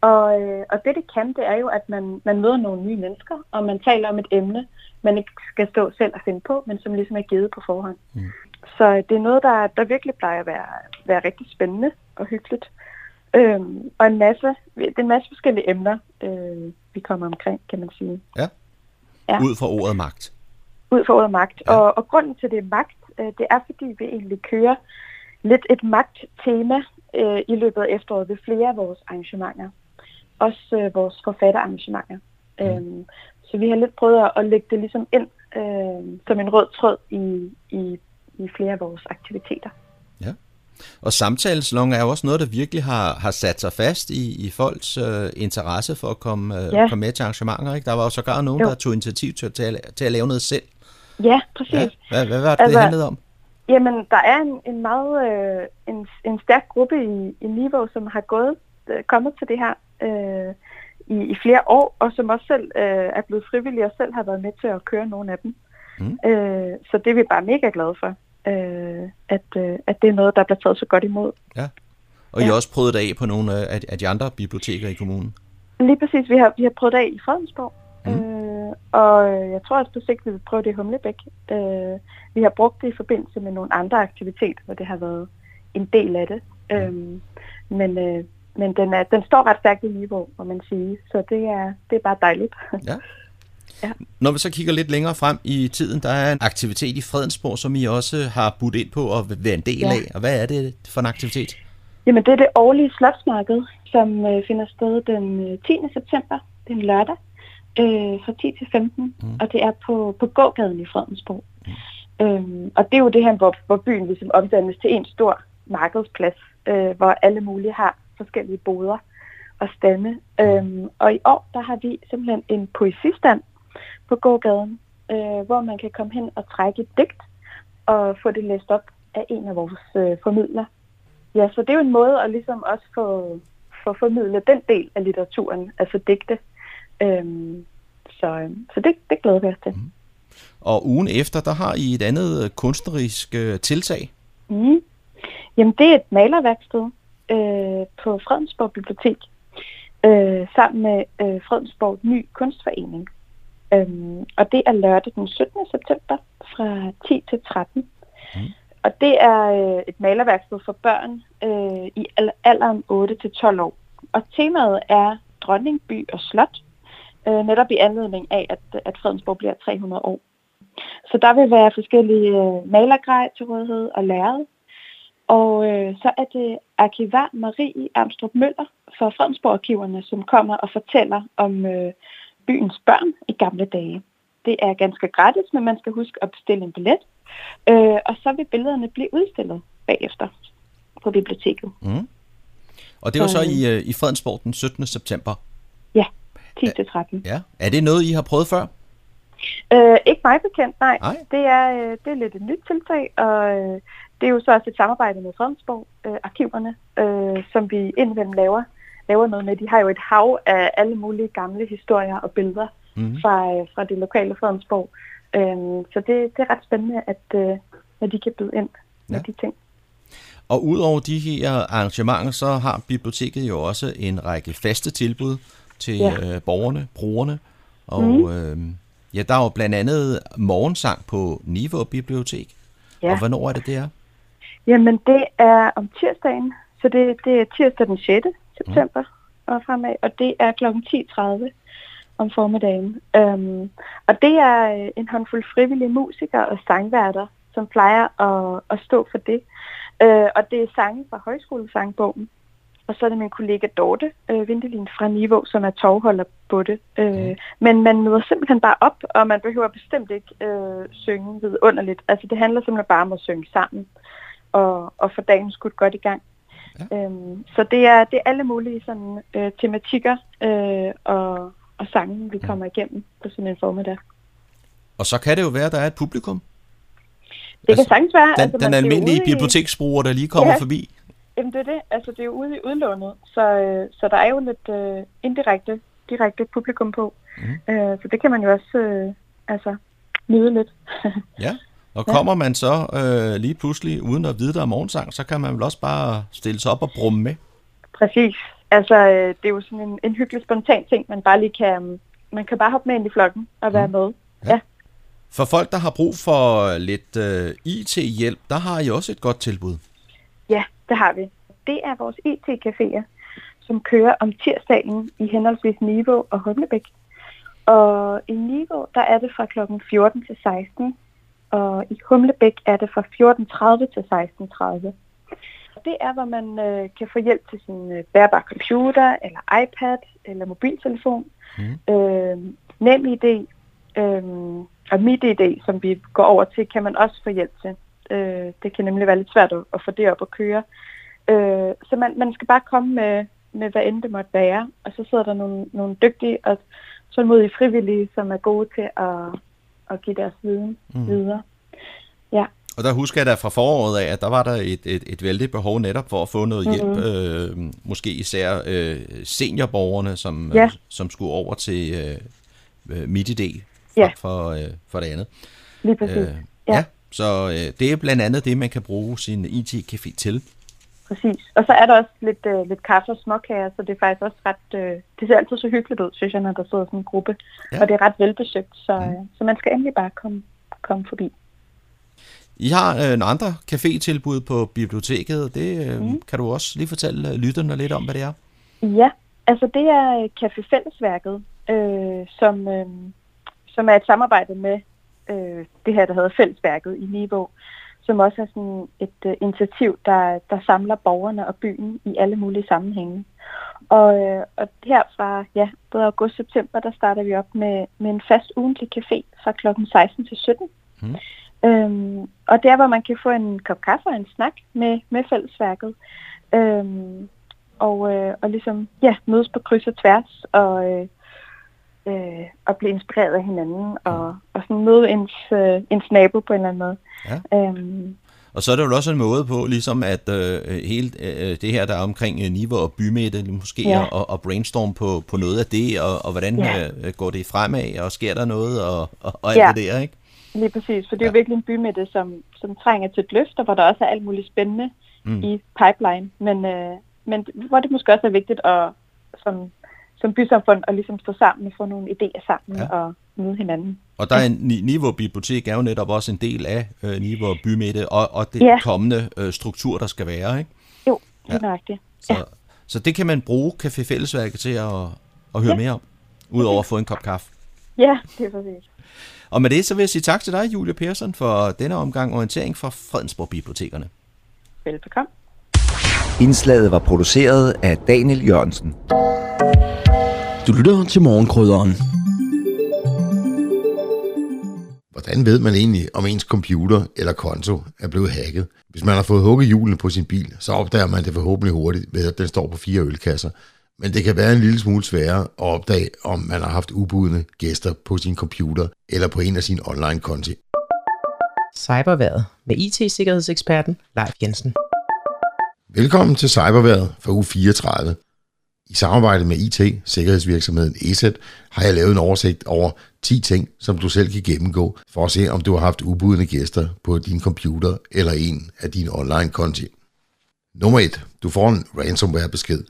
Og, øh, og det det kan, det er jo, at man, man møder nogle nye mennesker, og man taler om et emne, man ikke skal stå selv og finde på, men som ligesom er givet på forhånd. Mm. Så det er noget, der, der virkelig plejer at være, være rigtig spændende og hyggeligt. Øhm, og en masse, det er en masse forskellige emner, øh, vi kommer omkring, kan man sige. Ja. Ja. Ud fra ordet magt. Ud for ordet magt. Ja. Og, og grunden til det er magt, øh, det er fordi vi egentlig kører lidt et magttema øh, i løbet af efteråret ved flere af vores arrangementer. Også øh, vores forfatterarrangementer. Mm. Øhm, så vi har lidt prøvet at, lægge det ligesom ind øh, som en rød tråd i, i, i flere af vores aktiviteter. Ja. Og samtalesalon er jo også noget, der virkelig har, har sat sig fast i, i folks øh, interesse for at komme, øh, Ja. komme med til arrangementer. Ikke? Der var jo sågar nogen, Jo. der tog initiativ til, at, til at lave noget selv. Ja, præcis. Ja. Hvad, hvad var det, altså, det handlede om? Jamen, der er en, en meget øh, en, en stærk gruppe i, i Niveau, som har gået øh, kommet til det her øh, i, i flere år, og som også selv øh, er blevet frivillige og selv har været med til at køre nogle af dem. Mm. Øh, så det er vi bare mega glade for, øh, at, øh, at det er noget, der bliver taget så godt imod. Ja. Og I har også prøvet det af på nogle af, af de andre biblioteker i kommunen. Lige præcis, vi har, vi har prøvet det af i Fredensborg, og øh, jeg tror også på sigt, vi vil prøve det i Humlebæk. Øh, vi har brugt det i forbindelse med nogle andre aktiviteter, hvor det har været en del af det. Øh, men øh, men den, er, den står ret stærkt i niveau, må man sige, så det er, det er bare dejligt. Ja. Når vi så kigger lidt længere frem i tiden, der er en aktivitet i Fredensborg, som I også har budt ind på og være en del Ja. af. Og hvad er det for en aktivitet? Jamen, det er det årlige slotsmarked, som øh, finder sted den øh, 10. september, det er en lørdag, øh, fra 10 til 15, mm. og det er på, på gågaden i Fredensborg. Mm. Øhm, og det er jo det her, hvor, hvor byen ligesom omdannes til en stor markedsplads, øh, hvor alle mulige har forskellige boder og stande. Øhm, og i år, der har vi simpelthen en poesistand på gågaden, øh, hvor man kan komme hen og trække et digt og få det læst op af en af vores øh, formidler. Ja, så det er jo en måde at ligesom også få, få formidlet den del af litteraturen, altså digte. Øhm, så så det, det glæder vi os til. Og ugen efter, der har I et andet øh, kunstnerisk øh, tiltag. Mm. Jamen, det er et malerværksted øh, på Fredensborg Bibliotek, øh, sammen med øh, Fredensborg Ny Kunstforening. Øhm, og det er lørdag den 17. september fra 10 til 13. Mm. Og det er øh, et malerværksted for børn øh, i al- alderen 8 til 12 år. Og temaet er Dronningby og Slot, øh, netop i anledning af, at, at Fredensborg bliver 300 år. så der vil være forskellige øh, malergrej til rådighed og lærred. Og øh, så er det arkivar Marie Armstrong Møller fra Fredensborg-arkiverne, som kommer og fortæller om øh, byens børn i gamle dage. Det er ganske gratis, men man skal huske at bestille en billet. Øh, og så vil billederne blive udstillet bagefter på biblioteket. Mm. Og det var så i, øh, i Fredensborg den 17. september. Ja, 10-13. Ja. Er det noget, I har prøvet før? Øh, ikke mig bekendt, nej. Nej. Det, er, øh, det er lidt et nyt tiltag, og øh, det er jo så også et samarbejde med Fredensborg, øh, arkiverne, øh, som vi indimellem laver, laver noget med. De har jo et hav af alle mulige gamle historier og billeder Mhm. mm. fra, øh, fra det lokale Fredensborg. Øh, så det, det er ret spændende, at, øh, at de kan byde ind med Ja. de ting. Og udover de her arrangementer, så har biblioteket jo også en række faste tilbud til Ja. øh, borgerne, brugerne. Og Mhm. øh, ja, der er jo blandt andet morgensang på Niveau Bibliotek. Ja. Og hvornår er det, det er? Jamen, det er om tirsdagen, så det, det er tirsdag den 6. september og fremad, og det er kl. 10.30 om formiddagen. Um, og det er øh, en håndfuld frivillige musikere og sangværter, som plejer at, at stå for det. Uh, og det er sange fra højskolesangbogen. Og så er det min kollega Dorte øh, Vindelin fra Niveau, som er tovholder på det. Øh, Men man møder simpelthen bare op, og man behøver bestemt ikke øh, synge vidunderligt. Altså det handler simpelthen bare om at synge sammen og, og få dagen skudt godt i gang. Ja. Øhm, så det er, det er alle mulige sådan, øh, tematikker øh, og, og sange, vi kommer igennem på sådan en formiddag. Og så kan det jo være, at der er et publikum. Det kan sagtens være. Den, altså, den er almindelige biblioteksbruger, der lige kommer Ja. forbi. Jamen det er det. Altså det er jo ude i udlånet, så, øh, så der er jo lidt øh, indirekte direkte publikum på. Mm. Øh, så det kan man jo også øh, altså, nyde lidt. Ja. Og kommer man så øh, lige pludselig, uden at vide, der er morgensang, så kan man vel også bare stille sig op og brumme med. Præcis. Altså øh, det er jo sådan en, en hyggelig spontan ting, man bare lige kan, man kan bare hoppe med ind i flokken og være med. Ja. For folk, der har brug for lidt øh, IT-hjælp, der har I også et godt tilbud. Ja, det har vi. Det er vores IT-caféer, som kører om tirsdagen i henholdsvis Niveau og Humlebæk. Og i Niveau, der er det fra kl. 14 til 16, og i Humlebæk er det fra 14.30 til 16.30. Det er, hvor man øh, kan få hjælp til sin øh, bærbare computer, eller iPad, eller mobiltelefon. Mm. Øh, NemID øh, og MitID, som vi går over til, kan man også få hjælp til. Øh, det kan nemlig være lidt svært at, at få det op at køre. Øh, så man, man skal bare komme med, med, hvad end det måtte være, og så sidder der nogle, nogle dygtige og tålmodige frivillige, som er gode til at, at give deres viden Mm. videre. Ja. Og der husker jeg da fra foråret af, at der var der et, et, et vældigt behov netop for at få noget hjælp, Mhm. øh, måske især øh, seniorborgerne, som, Ja. øh, som skulle over til øh, øh, MitID for, Ja. for, øh, for det andet. Lige præcis. Øh, Ja. ja, så øh, det er blandt andet det, man kan bruge sin IT-café til. Præcis. Og så er der også lidt, øh, lidt kaffe og småkager, så det er faktisk også ret... Øh, det ser altid så hyggeligt ud, synes jeg, når der sidder sådan en gruppe. Ja. Og det er ret velbesøgt, så, mm. så man skal endelig bare komme, komme forbi. I har øh, nogle andre café-tilbud på biblioteket. Det øh, mm. kan du også lige fortælle øh, lytterne lidt om, hvad det er. Ja, altså det er øh, Café Fællesværket, øh, som, øh, som er et samarbejde med øh, det her, der hedder Fællesværket i Niveau, som også er sådan et øh, initiativ, der, der samler borgerne og byen i alle mulige sammenhænge. Og, øh, og her fra ja, både august og september, der starter vi op med, med en fast ugentlig café fra kl. 16 til 17. Mm. Øhm, og det er, hvor man kan få en kop kaffe og en snak med, med fællesværket. Øhm, og, øh, og ligesom ja, mødes på kryds og tværs og, øh, øh, og blive inspireret af hinanden og, og sådan møde ens, øh, ens nabo på en eller anden måde. Ja. Øhm, Og så er det jo også en måde på, ligesom at øh, hele øh, det her, der er omkring øh, niveau og bymidte, måske Ja. ja. og, og brainstorm på, på noget af det, og, og hvordan Ja. ja. øh, går det fremad, og sker der noget, og, og, og alt Ja. ja. det der, ikke? Lige præcis, for det er jo virkelig en bymidte, som, som trænger til et løft, og hvor der også er alt muligt spændende Mm. mm. i pipeline. Men, øh, men hvor det måske også er vigtigt at, som, som bysamfund at ligesom stå sammen og få nogle idéer sammen Ja. og møde hinanden. Og der er en, Ni- Niveau Bibliotek er jo netop også en del af øh, Niveau og bymidte, og, og det Ja. kommende øh, struktur, der skal være, ikke? Jo, lige ja. nøjagtigt. Så, ja. så det kan man bruge Café Fællesværket til at, at høre Ja. mere om, udover at få en kop kaffe. Ja, det er præcis. Og med det, så vil jeg sige tak til dig, Julia Persson, for denne omgang orientering fra Fredensborg Bibliotekerne. Velbekomme. Indslaget var produceret af Daniel Jørgensen. Du lytter til morgenkrydderen. Hvordan ved man egentlig, om ens computer eller konto er blevet hacket? Hvis man har fået hugget hjulene på sin bil, så opdager man det forhåbentlig hurtigt ved, at den står på fire ølkasser. Men det kan være en lille smule sværere at opdage, om man har haft ubudne gæster på sin computer eller på en af sine online-konti. Cyberværet med IT-sikkerhedseksperten Leif Jensen. Velkommen til Cyberværet for uge 34. I samarbejde med IT-sikkerhedsvirksomheden ESET har jeg lavet en oversigt over 10 ting, som du selv kan gennemgå for at se, om du har haft ubudne gæster på din computer eller en af dine online-konti. Nummer 1. Du får en ransomware-besked.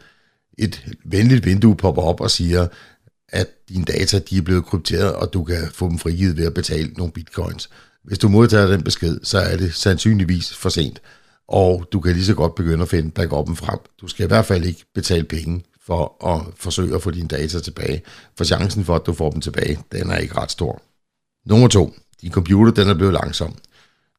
Et venligt vindue popper op og siger, at dine data de er blevet krypteret, og du kan få dem frigivet ved at betale nogle bitcoins. Hvis du modtager den besked, så er det sandsynligvis for sent, og du kan lige så godt begynde at finde backuppen frem. Du skal i hvert fald ikke betale penge for at forsøge at få dine data tilbage, for chancen for, at du får dem tilbage, den er ikke ret stor. Nummer to. Din computer den er blevet langsom.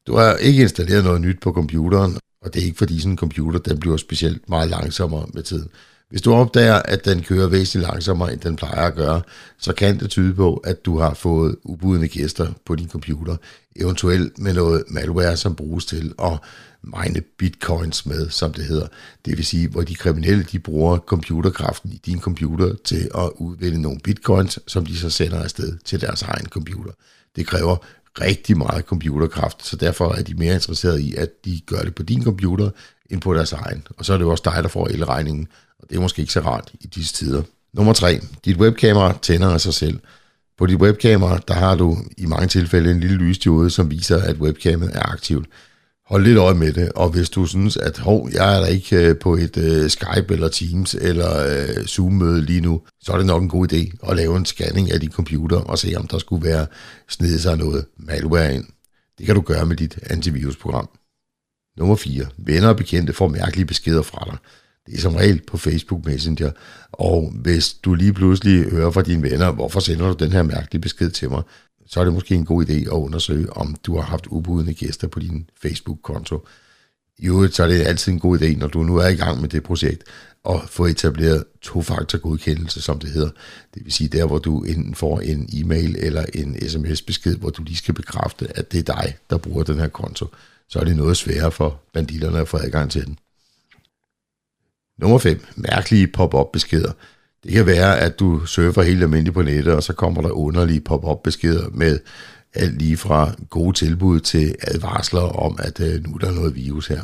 Du har ikke installeret noget nyt på computeren, og det er ikke fordi sådan en computer den bliver specielt meget langsommere med tiden. Hvis du opdager, at den kører væsentligt langsommere, end den plejer at gøre, så kan det tyde på, at du har fået ubudne gæster på din computer, eventuelt med noget malware, som bruges til at mine bitcoins med, som det hedder. Det vil sige, hvor de kriminelle de bruger computerkraften i din computer til at udvinde nogle bitcoins, som de så sender afsted til deres egen computer. Det kræver rigtig meget computerkraft, så derfor er de mere interesserede i, at de gør det på din computer, end på deres egen. Og så er det jo også dig, der får elregningen, og det er måske ikke så rart i disse tider. Nummer 3. Dit webkamera tænder af sig selv. På dit webkamera, der har du i mange tilfælde en lille lysdiode, som viser, at webcamet er aktivt. Hold lidt øje med det, og hvis du synes, at hov, jeg er der ikke øh, på et uh, Skype eller Teams eller uh, Zoom-møde lige nu, så er det nok en god idé at lave en scanning af din computer og se, om der skulle være snedet sig noget malware ind. Det kan du gøre med dit antivirusprogram. Nummer 4. Venner og bekendte får mærkelige beskeder fra dig. Som regel på Facebook Messenger. Og hvis du lige pludselig hører fra dine venner, hvorfor sender du den her mærkelige besked til mig, så er det måske en god idé at undersøge, om du har haft ubudne gæster på din Facebook-konto. I øvrigt så er det altid en god idé, når du nu er i gang med det projekt, at få etableret to-faktor-godkendelse, som det hedder. Det vil sige der, hvor du enten får en e-mail eller en sms-besked, hvor du lige skal bekræfte, at det er dig, der bruger den her konto. Så er det noget sværere for banditterne at få adgang til den. Nummer 5. Mærkelige pop-up beskeder. Det kan være, at du surfer helt almindeligt på nettet, og så kommer der underlige pop-up beskeder med alt lige fra gode tilbud til advarsler om, at øh, nu er der noget virus her.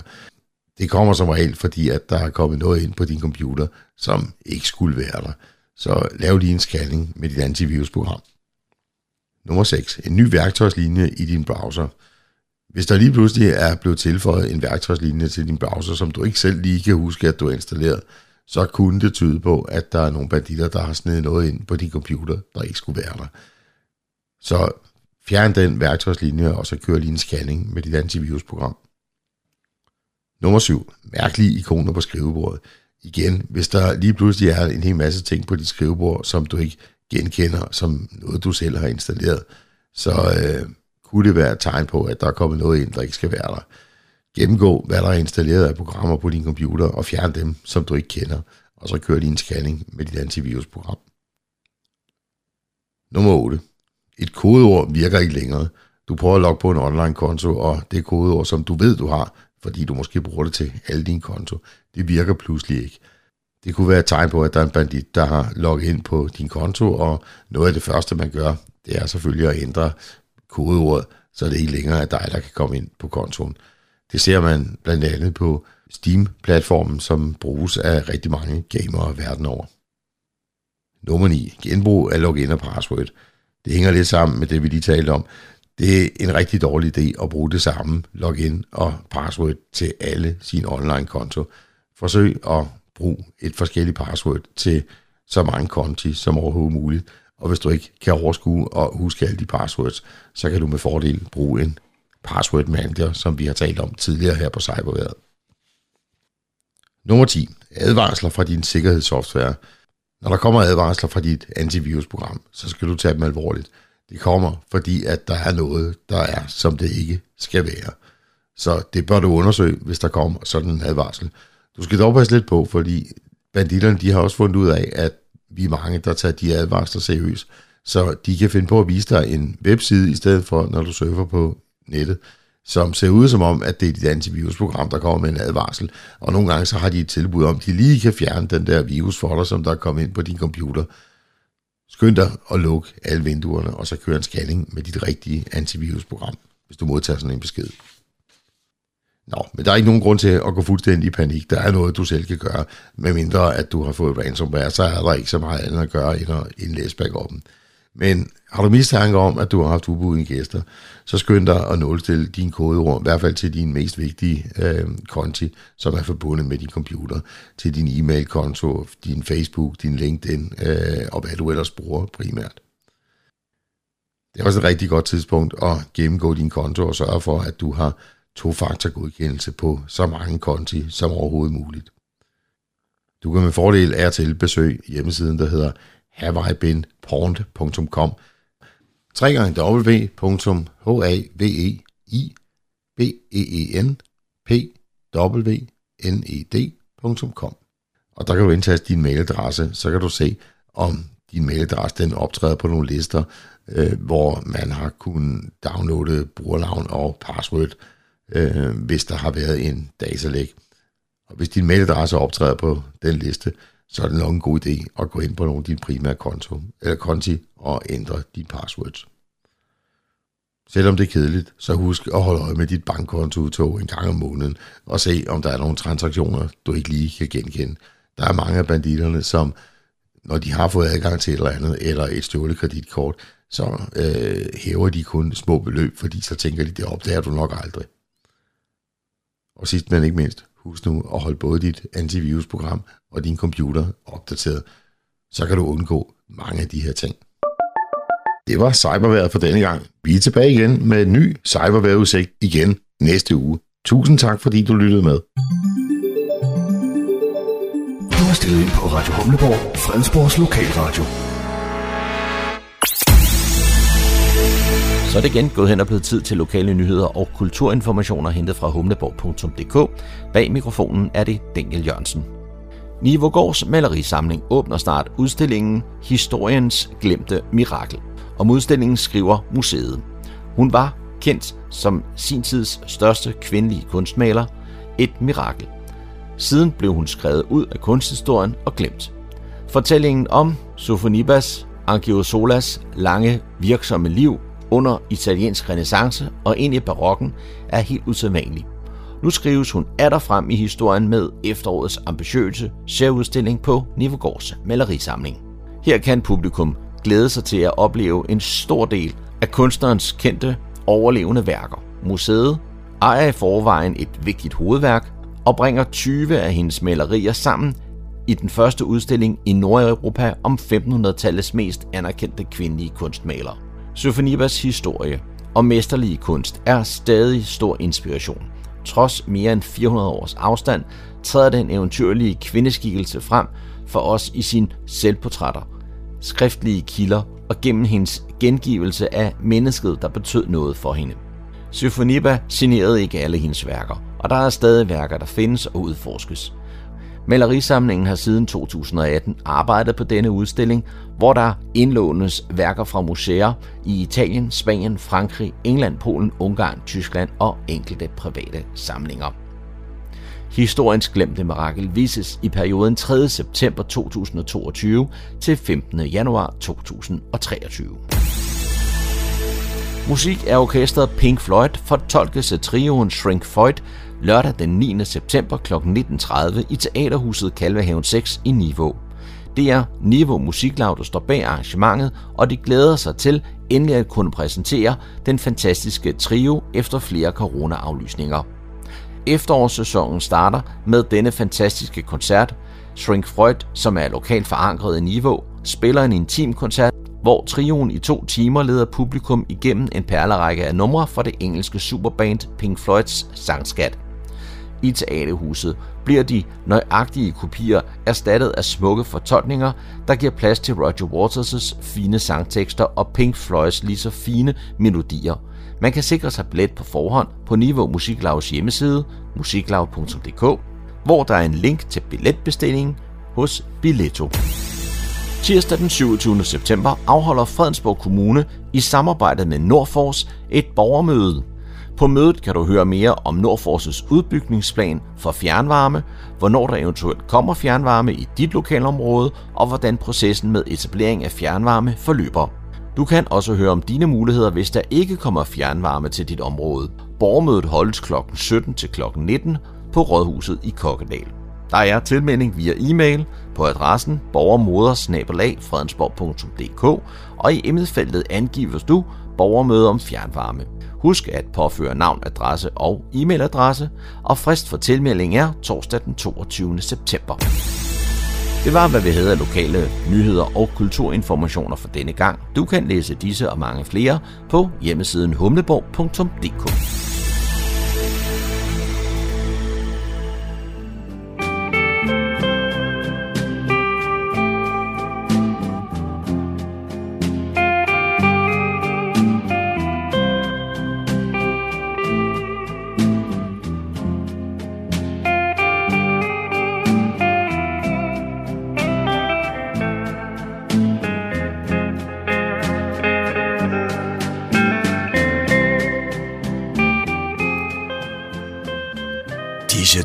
Det kommer som regel, fordi at der er kommet noget ind på din computer, som ikke skulle være der. Så lav lige en scanning med dit antivirusprogram. Nummer 6. En ny værktøjslinje i din browser. Hvis der lige pludselig er blevet tilføjet en værktøjslinje til din browser, som du ikke selv lige kan huske, at du har installeret, så kunne det tyde på, at der er nogle banditter, der har snedet noget ind på din computer, der ikke skulle være der. Så fjern den værktøjslinje, og så kør lige en scanning med dit antivirusprogram. Nummer 7. Mærkelige ikoner på skrivebordet. Igen, hvis der lige pludselig er en hel masse ting på dit skrivebord, som du ikke genkender som noget, du selv har installeret, så øh, kunne det være et tegn på, at der er kommet noget ind, der ikke skal være der. Gennemgå, hvad der er installeret af programmer på din computer, og fjern dem, som du ikke kender, og så kør lige en scanning med dit antivirusprogram. Nummer 8. Et kodeord virker ikke længere. Du prøver at logge på en online-konto, og det kodeord, som du ved, du har, fordi du måske bruger det til alle dine konto, det virker pludselig ikke. Det kunne være et tegn på, at der er en bandit, der har logget ind på din konto, og noget af det første, man gør, det er selvfølgelig at ændre kodeordet, så det ikke længere er dig, der kan komme ind på kontoen. Det ser man blandt andet på Steam-platformen, som bruges af rigtig mange gamere verden over. Nummer 9. Genbrug af login og password. Det hænger lidt sammen med det, vi lige talte om. Det er en rigtig dårlig idé at bruge det samme login og password til alle sine online-konto. Forsøg at bruge et forskelligt password til så mange konti som overhovedet muligt. Og hvis du ikke kan overskue og huske alle de passwords, så kan du med fordel bruge en password manager, som vi har talt om tidligere her på Cyberværet. Nummer 10. Advarsler fra din sikkerhedssoftware. Når der kommer advarsler fra dit antivirusprogram, så skal du tage dem alvorligt. Det kommer, fordi at der er noget, der er, som det ikke skal være. Så det bør du undersøge, hvis der kommer sådan en advarsel. Du skal dog passe lidt på, fordi banditterne de har også fundet ud af, at vi er mange, der tager de advarsler seriøst. Så de kan finde på at vise dig en webside i stedet for, når du surfer på nettet, som ser ud som om, at det er dit antivirusprogram, der kommer med en advarsel. Og nogle gange så har de et tilbud om, at de lige kan fjerne den der virus for dig, som der er kommet ind på din computer. Skynd dig at lukke alle vinduerne, og så køre en scanning med dit rigtige antivirusprogram, hvis du modtager sådan en besked. Nå, men der er ikke nogen grund til at gå fuldstændig i panik. Der er noget, du selv kan gøre, medmindre at du har fået ransomware, så er der ikke så meget andet at gøre end at indlæse backupen. Men har du mistanke om, at du har haft ubudne gæster, så skynd dig at nulstille din kodeord, i hvert fald til din mest vigtige øh, konti, som er forbundet med din computer, til din e-mail-konto, din Facebook, din LinkedIn øh, og hvad du ellers bruger primært. Det er også et rigtig godt tidspunkt at gennemgå din konto og sørge for, at du har tofaktorgodkendelse på så mange konti som overhovedet muligt. Du kan med fordel af til besøge hjemmesiden, der hedder haveibeenporned.com 3 gange www.haveibeenpwned.com Og der kan du indtaste din mailadresse, så kan du se, om din mailadresse den optræder på nogle lister, øh, hvor man har kunnet downloade brugernavn og password, øh, hvis der har været en datalæg. Og hvis din mailadresse optræder på den liste, så er det nok en god idé at gå ind på nogle af dine primære konto, eller konti og ændre dine passwords. Selvom det er kedeligt, så husk at holde øje med dit bankkontoudtog en gang om måneden, og se, om der er nogle transaktioner, du ikke lige kan genkende. Der er mange af banditterne, som når de har fået adgang til et eller andet, eller et stjålet kreditkort, så øh, hæver de kun små beløb, fordi så tænker de, det opdager du nok aldrig. Og sidst men ikke mindst, husk nu at holde både dit antivirusprogram og din computer opdateret. Så kan du undgå mange af de her ting. Det var cyberværet for denne gang. Vi er tilbage igen med en ny cyberværetudsigt igen næste uge. Tusind tak, fordi du lyttede med. Du har stillet ind på Radio Humleborg, Fredensborgs Lokalradio. Så er det igen gået hen og blevet tid til lokale nyheder og kulturinformationer hentet fra humleborg.dk. Bag mikrofonen er det Daniel Jørgensen. Nivogårds malerisamling åbner snart udstillingen Historiens glemte mirakel. Om udstillingen skriver museet. Hun var kendt som sin tids største kvindelige kunstmaler. Et mirakel. Siden blev hun skrevet ud af kunsthistorien og glemt. Fortællingen om Sofonibas Angiosolas lange virksomme liv under italiensk renaissance og ind i barokken er helt usædvanlig. Nu skrives hun atter frem i historien med efterårets ambitiøse særudstilling på Nivegårds malerisamling. Her kan publikum glæde sig til at opleve en stor del af kunstnerens kendte overlevende værker. Museet ejer i forvejen et vigtigt hovedværk og bringer 20 af hendes malerier sammen i den første udstilling i Nordeuropa om 1500-tallets mest anerkendte kvindelige kunstmalere. Sofonibas historie og mesterlige kunst er stadig stor inspiration. Trods mere end 400 års afstand træder den eventyrlige kvindeskikkelse frem for os i sin selvportrætter, skriftlige kilder og gennem hendes gengivelse af mennesket, der betød noget for hende. Symfoniba signerede ikke alle hendes værker, og der er stadig værker, der findes og udforskes. Malerisamlingen har siden 2018 arbejdet på denne udstilling, hvor der indlånes værker fra museer i Italien, Spanien, Frankrig, England, Polen, Ungarn, Tyskland og enkelte private samlinger. Historiens glemte mirakel vises i perioden 3. september 2022 til 15. januar 2023. Musik af orkestret Pink Floyd fortolkes af trioen Shrink Floyd lørdag den 9. september kl. 19.30 i Teaterhuset Kalvehaven 6 i Niveau. Det er Niveau Musiklav, der står bag arrangementet, og de glæder sig til endelig at kunne præsentere den fantastiske trio efter flere corona-aflysninger. Efterårssæsonen starter med denne fantastiske koncert. Shrink Freud, som er lokalt forankret i Niveau, spiller en intim koncert, hvor trioen i to timer leder publikum igennem en perlerække af numre fra det engelske superband Pink Floyds sangskat i teaterhuset, bliver de nøjagtige kopier erstattet af smukke fortolkninger, der giver plads til Roger Waters' fine sangtekster og Pink Floyds lige så fine melodier. Man kan sikre sig billet på forhånd på Niveau Musiklavs hjemmeside, musiklav.dk, hvor der er en link til billetbestillingen hos Billetto. Tirsdag den 27. september afholder Fredensborg Kommune i samarbejde med Nordfors et borgermøde. På mødet kan du høre mere om Nordforces udbygningsplan for fjernvarme, hvornår der eventuelt kommer fjernvarme i dit lokalområde, og hvordan processen med etablering af fjernvarme forløber. Du kan også høre om dine muligheder, hvis der ikke kommer fjernvarme til dit område. Borgermødet holdes kl. 17 til kl. 19 på Rådhuset i Kokkedal. Der er tilmelding via e-mail på adressen borgermoder og i emnefeltet angives du borgermøde om fjernvarme. Husk at påføre navn, adresse og e-mailadresse, og frist for tilmelding er torsdag den 22. september. Det var, hvad vi havde af lokale nyheder og kulturinformationer for denne gang. Du kan læse disse og mange flere på hjemmesiden humleborg.dk.